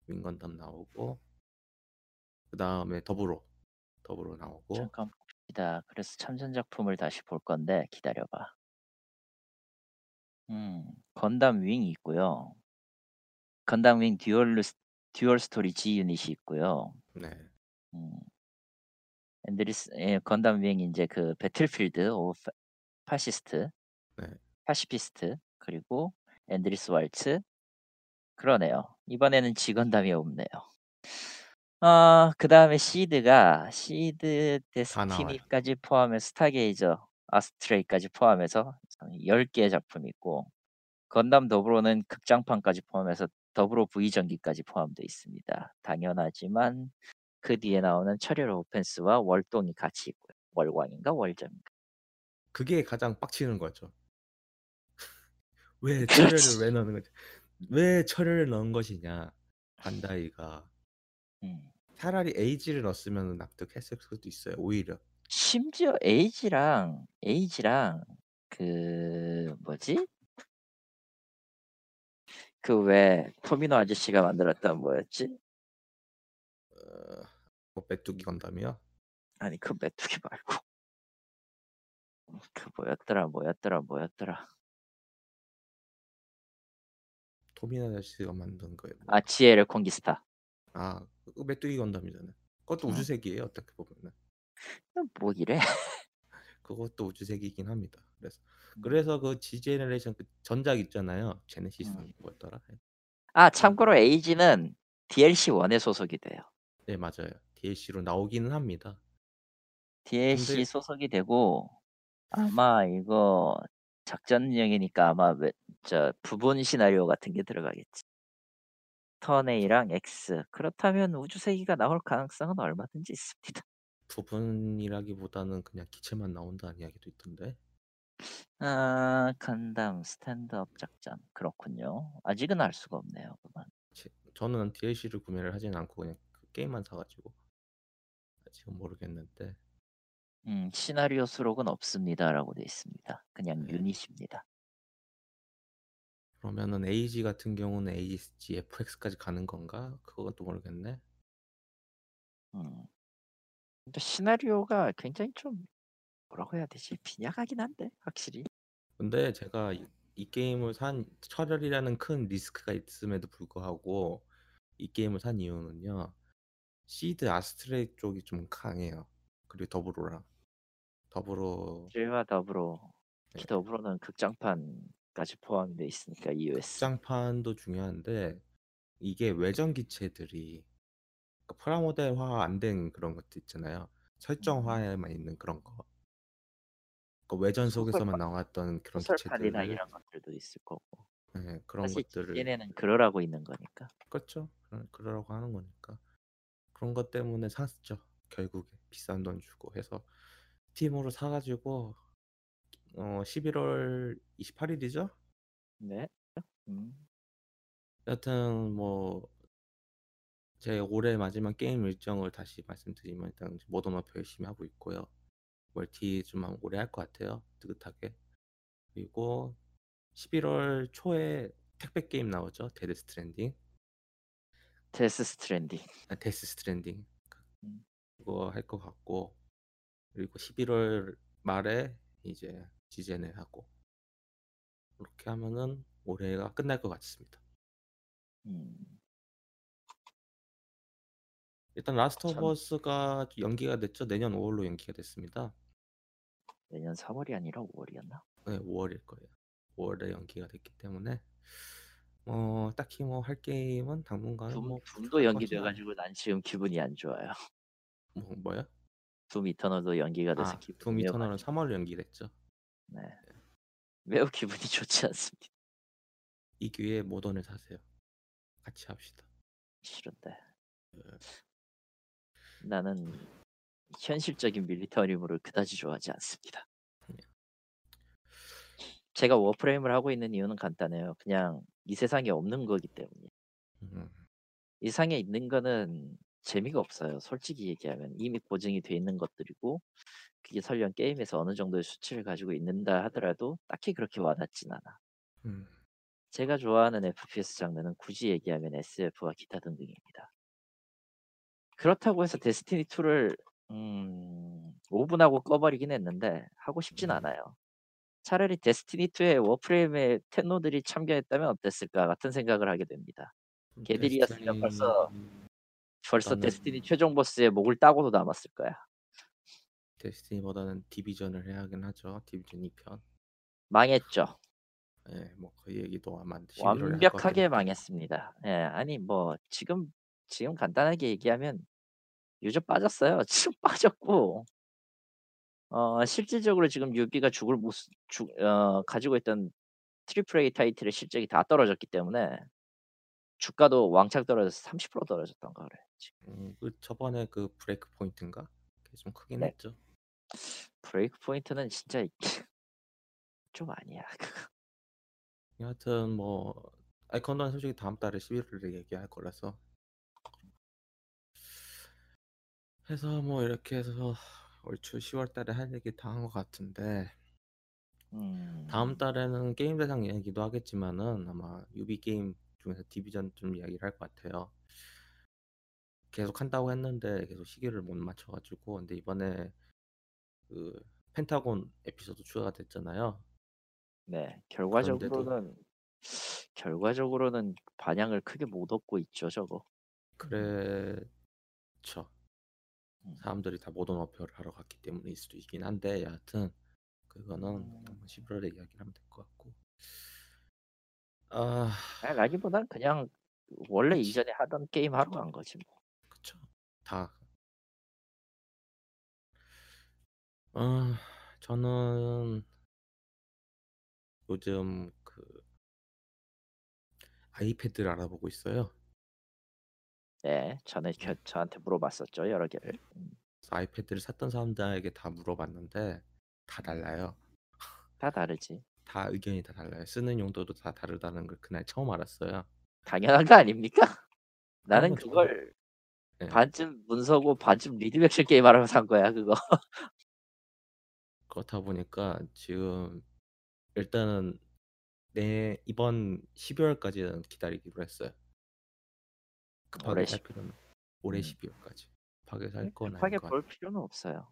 윙건담 나오고 그다음에 더불어 더불어 나오고 잠깐 봅시다. 그래서 참전 작품을 다시 볼 건데 기다려봐. 음, 건담 윙이 있고요. 건담 윙 듀얼 듀얼 스토리 G 유닛이 있고요. 네. 음, 앤드리스 예, 건담 윙 이제 그 배틀필드 오브 파- 파시스트, 네. 파시피스트 그리고 엔드리스 왈츠 그러네요. 이번에는 G건담이 없네요. 아, 그 다음에 시드가 시드. 데스티니까지 포함해서 스타게이저, 아스트레이까지 포함해서 10개의 작품이 있고 건담 더불어는 극장판까지 포함해서 더불어 V전기까지 포함되어 있습니다. 당연하지만 그 뒤에 나오는 철혈 오펜스와 월동이 같이 있고요. 월광인가 월점인가. 그게 가장 빡치는 거죠. 왜 그렇지. 철혈을 왜 넣는 거지? 왜 철혈을 넣은 것이냐? 반다이가 음. 차라리 에이지를 넣었으면 납득했을 수도 있어요. 오히려 심지어 에이지랑 에이지랑 그 뭐지? 그 왜 토미노 아저씨가 만들었던 뭐였지? 어, 뭐 메뚜기 건담이요. 아니 그 메뚜기 말고 그 뭐였더라 뭐였더라 뭐였더라 토미나 아저씨가 만든 거예요. 뭐. 아 지에르 콩기스타 아, 그 메뚜기 건담이잖아요. 그것도 음. 우주세기예요. 어떻게 보면은 뭐 이래 그것도 우주세기긴 합니다. 그래서 음. 그래서 그 G 제너레이션 그 전작 있잖아요. 제네시스 음. 뭐였더라? 아 참고로 에이지는 DLC 1에 소속이 돼요 네 맞아요. DLC로 나오기는 합니다. DLC 근데- 소속이 되고 아마 이거 작전용이니까 아마 왜- 저 부분 시나리오 같은 게 들어가겠지 턴 A랑 X 그렇다면 우주세기가 나올 가능성은 얼마든지 있습니다 부분이라기보다는 그냥 기체만 나온다는 이야기도 있던데. 아 간담 스탠드업 작전 그렇군요 아직은 알 수가 없네요 그만 제- 저는 DLC를 구매를 하진 않고 그냥 그 게임만 사가지고 아직은 모르겠는데 음, 시나리오 수록은 없습니다라고 돼 있습니다. 그냥 네. 유닛입니다. 그러면은 AG 같은 경우는 AG FX까지 가는 건가? 그건 또 모르겠네. 음. 근데 시나리오가 굉장히 좀 뭐라고 해야 되지? 빈약하긴 한데 확실히. 근데 제가 이, 이 게임을 산 철혈이라는 큰 리스크가 있음에도 불구하고 이 게임을 산 이유는요. 시드 아스트레이 쪽이 좀 강해요. 그리고 더불어랑 더불어 질과 더불어 특히 네. 더불어는 극장판까지 포함되어 있으니까 EOS. 극장판도 중요한데 이게 외전 기체들이 그러니까 프라모델화 안 된 그런 것도 있잖아요. 설정화에만 있는 그런 거. 그 외전 속에서만 나왔던 그런 소설판이나 기체들을 이런 것들도 있을 거고. 네, 그런 사실 것들을 얘네는 그러라고 있는 거니까. 그렇죠. 그러- 그러라고 하는 거니까 그런 것 때문에 샀죠. 결국에 비싼 돈 주고 해서 스팀으로 사가지고 어 11월 28일이죠. 네. 음. 여튼 뭐 제 올해 마지막 게임 일정을 다시 말씀드리면 일단 모던 워페어 열심히 하고 있고요. 멀티 좀 오래 할 것 같아요. 느긋하게. 그리고 11월 초에 택배 게임 나오죠. 데드 스트랜딩. 데스 스트랜딩. 아, 데스 스트랜딩. 음. 그거 할 것 같고 그리고 11월 말에 이제 G제네 하고 그렇게 하면은 올해가 끝날 것 같습니다. 음. 일단 라스트 오브 참. 어스가 연기가 됐죠. 내년 5월로 연기가 됐습니다. 내년 3월이 아니라 5월이었나? 네, 5월일 거예요. 5월에 연기가 됐기 때문에 뭐 딱히 뭐 할 게임은 당분간은 둠, 뭐 둠도 연기돼가지고 난 지금 기분이 안 좋아요. 뭐 뭐야? 둠 이터널도 연기가 돼서 아, 기분이 둠 매우 이터널은 안 3월로 연기됐죠. 네. 매우 기분이 좋지 않습니다. 이 기회에 모던을 사세요. 같이 합시다. 싫은데. 네. 나는 현실적인 밀리터리물을 그다지 좋아하지 않습니다. 네. 제가 워프레임을 하고 있는 이유는 간단해요. 그냥 이 세상에 없는 거기 때문에. 음, 이 세상에 있는 거는 재미가 없어요. 솔직히 얘기하면 이미 보증이 돼 있는 것들이고 그게 설령 게임에서 어느 정도의 수치를 가지고 있는다 하더라도 딱히 그렇게 와닿진 않아. 음. 제가 좋아하는 FPS 장르는 굳이 얘기하면 SF와 기타 등등입니다. 그렇다고 해서 데스티니 2를 음, 5분하고 꺼버리긴 했는데 하고 싶진 음. 않아요. 차라리 데스티니 2의 워프레임에 텐노들이 참견했다면 어땠을까 같은 생각을 하게 됩니다. 걔들이었으면 벌써 벌써 나는- 데스티니 최종 보스의 목을 따고도 남았을 거야. 데스티니보다는 디비전을 해야 하긴 하죠. 디비전 2편. 망했죠. 예, 뭐그 얘기도 아마 11월에 할것 완벽하게. 망했습니다. 예, 아니 뭐 지금 지금 간단하게 얘기하면 유저 빠졌어요. 지금 빠졌고 어 실질적으로 지금 유비가 죽을 못 쓰- 죽- 어, 가지고 있던 triple A 타이틀의 실적이 다 떨어졌기 때문에 주가도 왕창 떨어져서 30% 떨어졌던 거 그래. 지금. 음, 그 저번에 그 브레이크 포인트인가? 그게 좀 크긴 네. 했죠. 브레이크 포인트는 진짜 좀 아니야. 여하튼 뭐 아이콘은 솔직히 다음 달에 11월에 얘기할 거라서 해서 뭐 이렇게 해서 얼추 10월 달에 할 얘기 다 한 것 같은데 음, 다음 달에는 게임 대상 얘기도 하겠지만은 아마 유비 게임 중에서 디비전 좀 이야기를 할 것 같아요. 계속 한다고 했는데 계속 시기를 못 맞춰가지고 근데 이번에 그 펜타곤 에피소드 추가가 됐잖아요. 네, 결과적으로는 결과적으로는 반향을 크게 못 얻고 있죠, 저거. 그렇죠. 음. 사람들이 다 모던 어페어를 하러 갔기 때문일 수도 있긴 한데 여하튼 그거는 음. 11월에 이야기를 하면 될 것 같고 아 라기보단 그냥 원래 그치. 이전에 하던 게임 하러 간 거지 뭐. 그쵸 다 어, 저는 요즘 그 아이패드를 알아보고 있어요. 네, 전에 겨- 저한테 물어봤었죠 여러 개를. 음, 그래서 아이패드를 샀던 사람들에게 다 물어봤는데 다 달라요. 다 다르지. 다 의견이 다 달라요. 쓰는 용도도 다 다르다는 걸 그날 처음 알았어요. 당연한 거 아닙니까? 나는 뭐 그걸 네. 반쯤 문서고 반쯤 리드백션 게임 하러 산 거야 그거. 그렇다 보니까 지금 일단은 내 이번 12월까지는 기다리기로 했어요. 급하게 올해 살10 필요는 올해 음. 12월까지 급하게 살건 급하게 아닌 것 볼. 필요는 없어요.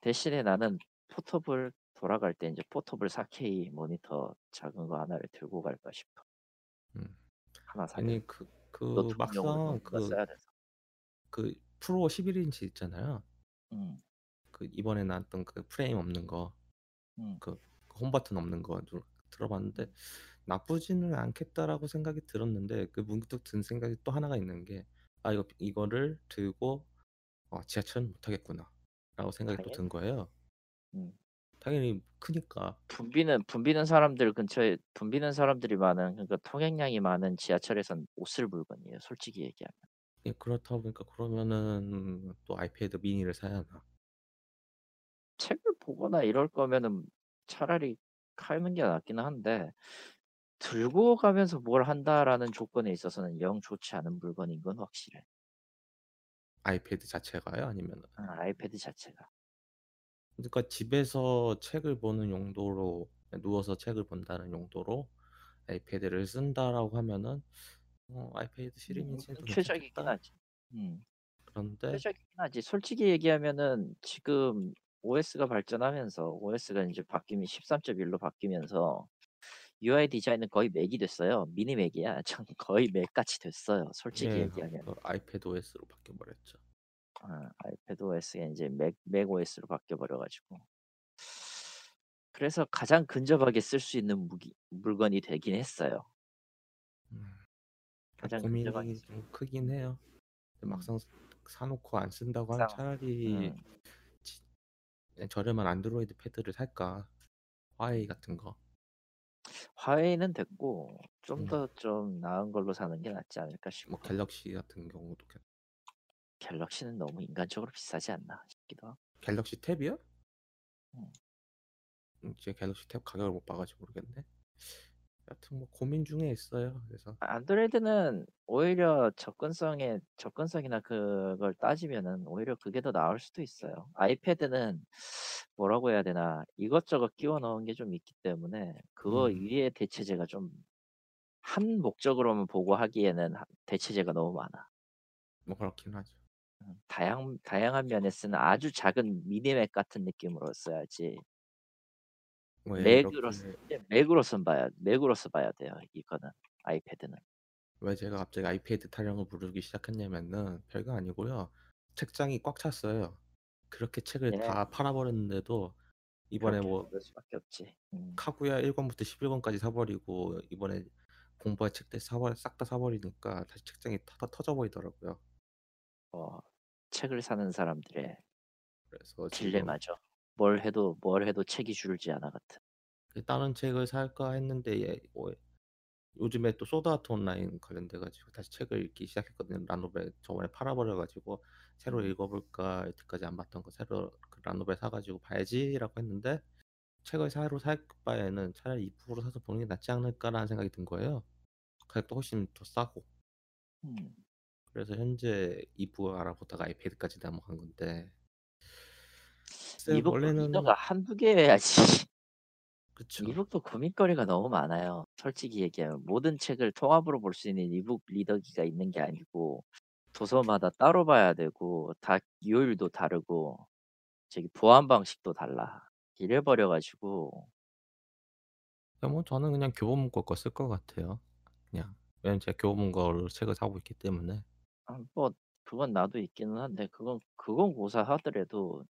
대신에 나는 포터블 돌아갈 때 이제 포터블 4K 모니터 작은 거 하나를 들고 갈까 싶어. 음. 하나 사려. 아니 그, 그 노트북용으로 막상 뭔가 그. 그 프로 11인치 있잖아요. 음, 그 이번에 나왔던 그 프레임 없는 거, 음. 그 홈 버튼 없는 거 들- 들어봤는데 나쁘지는 않겠다라고 생각이 들었는데 그 문득 든 생각이 또 하나가 있는 게 아 이거 이거를 들고 어, 지하철 못 타겠구나라고 생각이 또. 든 거예요. 음. 당연히 크니까 붐비는 붐비는 사람들 근처에 붐비는 사람들이 많은 그러니까 통행량이 많은 지하철에선 못쓸 물건이에요. 솔직히 얘기하면. 예, 그렇다 보니까 그러면은 또 아이패드 미니를 사야 하나? 책을 보거나 이럴 거면은 차라리 하는 게 낫기는 한데 들고 가면서 뭘 한다라는 조건에 있어서는 영 좋지 않은 물건인 건 확실해. 아이패드 자체가요? 아니면 아, 아이패드 자체가. 그러니까 집에서 책을 보는 용도로 누워서 책을 본다는 용도로 아이패드를 쓴다라고 하면은 어, 아이패드 음, 12인치도 최적이긴. 하지. 음, 그런데 최적이긴 하지. 솔직히 얘기하면은 지금 OS가 발전하면서 OS가 이제 바뀌면 13.1로 바뀌면서 UI 디자인은 거의 맥이 됐어요. 미니 맥이야. 전 거의 맥 같이 됐어요. 솔직히 예, 얘기하면. 그 아이패드 OS로 바뀌어 버렸죠. 아, 아이패드 OS가 이제 맥, 맥 OS로 바뀌어 버려 가지고. 그래서 가장 근접하게 쓸 수 있는 무기, 물건이 되긴 했어요. 음, 가장 고민이 쓸좀 크긴 해요. 음. 막상 사놓고 안 쓴다고 하면 차라리 음, 지- 저렴한 안드로이드 패드를 살까? 화웨이 같은 거. 화웨이는 됐고 좀 음. 더좀 나은 걸로 사는 게 낫지 않을까 싶고 뭐 갤럭시 같은 경우도 괜- 갤럭시는 너무 인간적으로 비싸지 않나 싶기도 하고 갤럭시 탭이요? 음. 음, 제가 갤럭시 탭 가격을 못 봐가지고 모르겠네. 여튼 뭐 고민 중에 있어요. 그래서 안드로이드는 오히려 접근성에 접근성이나 그걸 따지면은 오히려 그게 더 나을 수도 있어요. 아이패드는 뭐라고 해야 되나 이것저것 끼워 넣은 게 좀 있기 때문에 그거 음. 위에 대체제가 좀 한 목적으로만 보고 하기에는 하- 대체제가 너무 많아. 뭐 그렇긴 하죠. 음, 다양 다양한 면에서는 아주 작은 미니맥 같은 느낌으로 써야지. 뭐 맥으로서 이렇게 맥으로선 봐야 맥으로서 봐야 돼요. 이거는 아이패드는. 왜 제가 갑자기 아이패드 타령을 부르기 시작했냐면은 별거 아니고요. 책장이 꽉 찼어요. 그렇게 책을 얘네 다 팔아버렸는데도 이번에 그렇게 뭐 수밖에 없지. 음. 카구야 1권부터 11권까지 사버리고 이번에 공부할 책들 사버 싹다 사버리니까 다시 책장이 터, 터져 버리더라고요. 뭐 책을 사는 사람들의 그래서 지금 딜레마죠. 뭘 해도 뭘 해도 책이 줄지 않아 같은. 그 다른 책을 살까 했는데 예, 뭐 요즘에 또 소드아트 온라인 관련돼 가지고 다시 책을 읽기 시작했거든요. 라노벨 저번에 팔아버려 가지고 새로 음. 읽어볼까 여태까지 안 봤던 거 새로 그 라노벨 사가지고 봐야지라고 했는데 책을 새로 살 바에는 차라리 이북으로 사서 보는 게 낫지 않을까라는 생각이 든 거예요. 가격도 훨씬 더 싸고 음. 그래서 현재 이북 알아보다가 아이패드까지 넘어간 건데 이북도 원래는 리더가 한두 개여야지. 그쵸 이북도 고민거리가 너무 많아요. 솔직히 얘기하면 모든 책을 통합으로 볼 수 있는 이북 리더기가 있는 게 아니고 도서마다 따로 봐야 되고 다 요율도 다르고 저기 보안 방식도 달라. 이래 버려 가지고 뭐 저는 그냥 교보문고 거 쓸 것 같아요. 그냥 왜냐면 제가 교보문고로 책을 사고 있기 때문에 아 뭐 그건 나도 있기는 한데 그건 그건 고사하더라도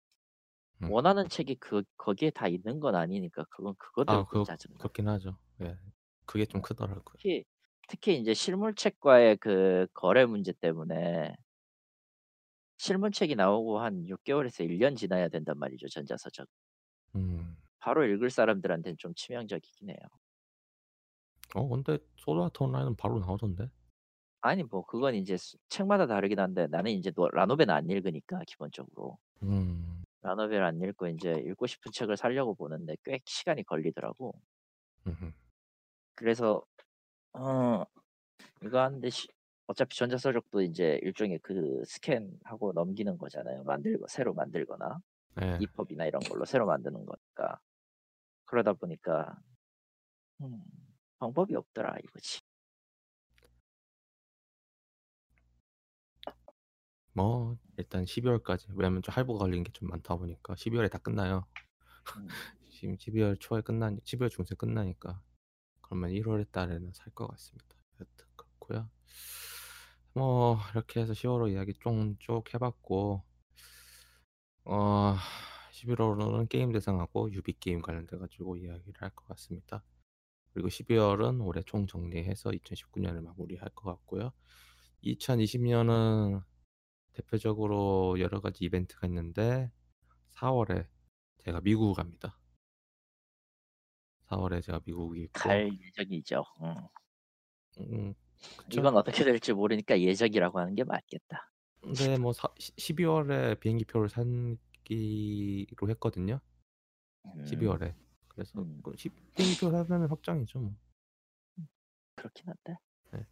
음. 원하는 책이 그 거기에 다 있는 건 아니니까 그건 그거대로 아또그 짜증나. 그렇긴 하죠. 예. 그게 좀어 크더라고요. 특히 특히 인제 실물책과의 그 거래 문제 때문에 실물책이 나오고 한 6 개월에서 1년 지나야 된단 말이죠, 전자서적. 음. 바로 읽을 사람들한테는 좀 치명적이긴 해요. 어 근데 소드아트 온라인은 바로 나오던데? 아니 뭐 그건 수 책마다 다르긴 한데 나는 인제 노 라노베는 안 읽으니까 기본적으로. 음. 라노베를 안 읽고 인제 읽고 싶은 책을 사려고 보는데 꽤 시간이 걸리더라고. 그래서 어 이거 하는데 시 어차피 전자서적도 인제 일종의 그 스캔하고 넘기는 거잖아요. 만들고 새로 만들거나 예. 이펍이나 이런 걸로 새로 만드는 거니까. 그러다 보니까 음 방법이 없더라 이거지. 뭐 일단 12 월까지 왜냐면 좀 할부가 걸리는 게좀 많다 보니까 12 월에 다 끝나요. 음. 지금 12월 초에 끝나니 12월 중순에 끝나니까 그러면 1 월에 달에는 살 것 같습니다. 여튼 그렇고요. 뭐 이렇게 해서 10 월호 이야기 좀쭉해 봤고 어 11 월호는 게임 대상하고 유비 게임 관련돼 가지고 이야기를 할 것 같습니다. 그리고 12 월은 올해 총 정리해서 2019년을 마무리할 것 같고요. 2020 년은 대표적으로 여러 가지 이벤트가 있는데 4 월에 제가 미국을 갑니다. 4 월에 제가 미국이 있고 갈 예정이죠. 음. 음 그쵸. 이건 어떻게 될지 모르니까 예정이라고 하는 게 맞겠다. 근데 뭐사시12 월에 비행기 표를 사기로 했거든요. 12 음. 월에. 그래서 음. 그시 비행기 표 사면은 확정이죠 뭐. 그렇긴 한데. 네.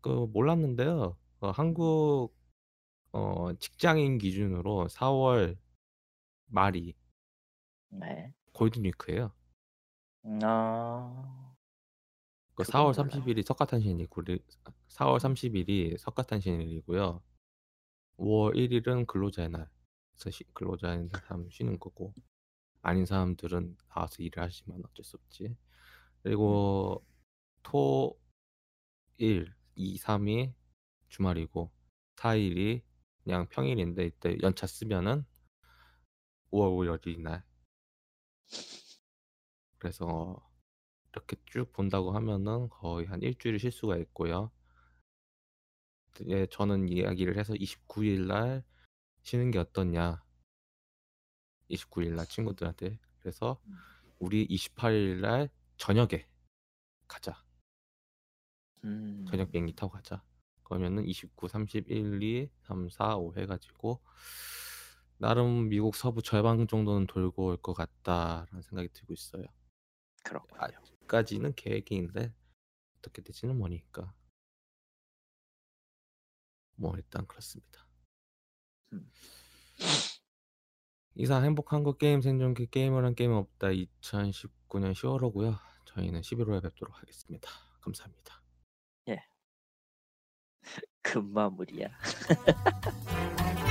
그 몰랐는데요. 어 한국 어 직장인 기준으로 4월 말이 네. 골든 위크예요. 음 아. 그4 그건 월 몰라요. 30 일이 석가탄신일이고 4월 음. 30 일이 석가탄신일이고요. 5월 1 일은 근로자의 날. 그래서 쉬 근로자인 사람은 쉬는 거고 아닌 사람들은 나와서 일을 하지만 어쩔 수 없지. 음. 그리고 토, 일, 2, 3이 주말이고 4 일이 그냥 평일인데 이때 연차 쓰면은 5월 5일 어린이날. 그래서 이렇게 쭉 본다고 하면은 거의 한 일 주일 쉴 수가 있고요. 예 저는 이야기를 해서 29일 날 쉬는 게 어떻냐. 29일 날 친구들한테. 그래서 음. "우리 28일 날 저녁에 가자. 저녁 음. 비행기 타고 가자." 그러면은 29, 30, 1, 2, 3, 4, 5 해 가지고 '나름 미국 서부 절반 정도는 돌고 올 것 같다.'라는 생각이 들고 있어요. 아 그렇군요. 까지는 계획인데 어떻게 될지는 모르니까. 뭐 일단 그렇습니다. 음. 이상 행복한 것 게임 생존기 게임을 한 게임은 없다 2019년 10월호고요. 저희는 11월에 뵙도록 하겠습니다. 감사합니다. 그 금마무리야.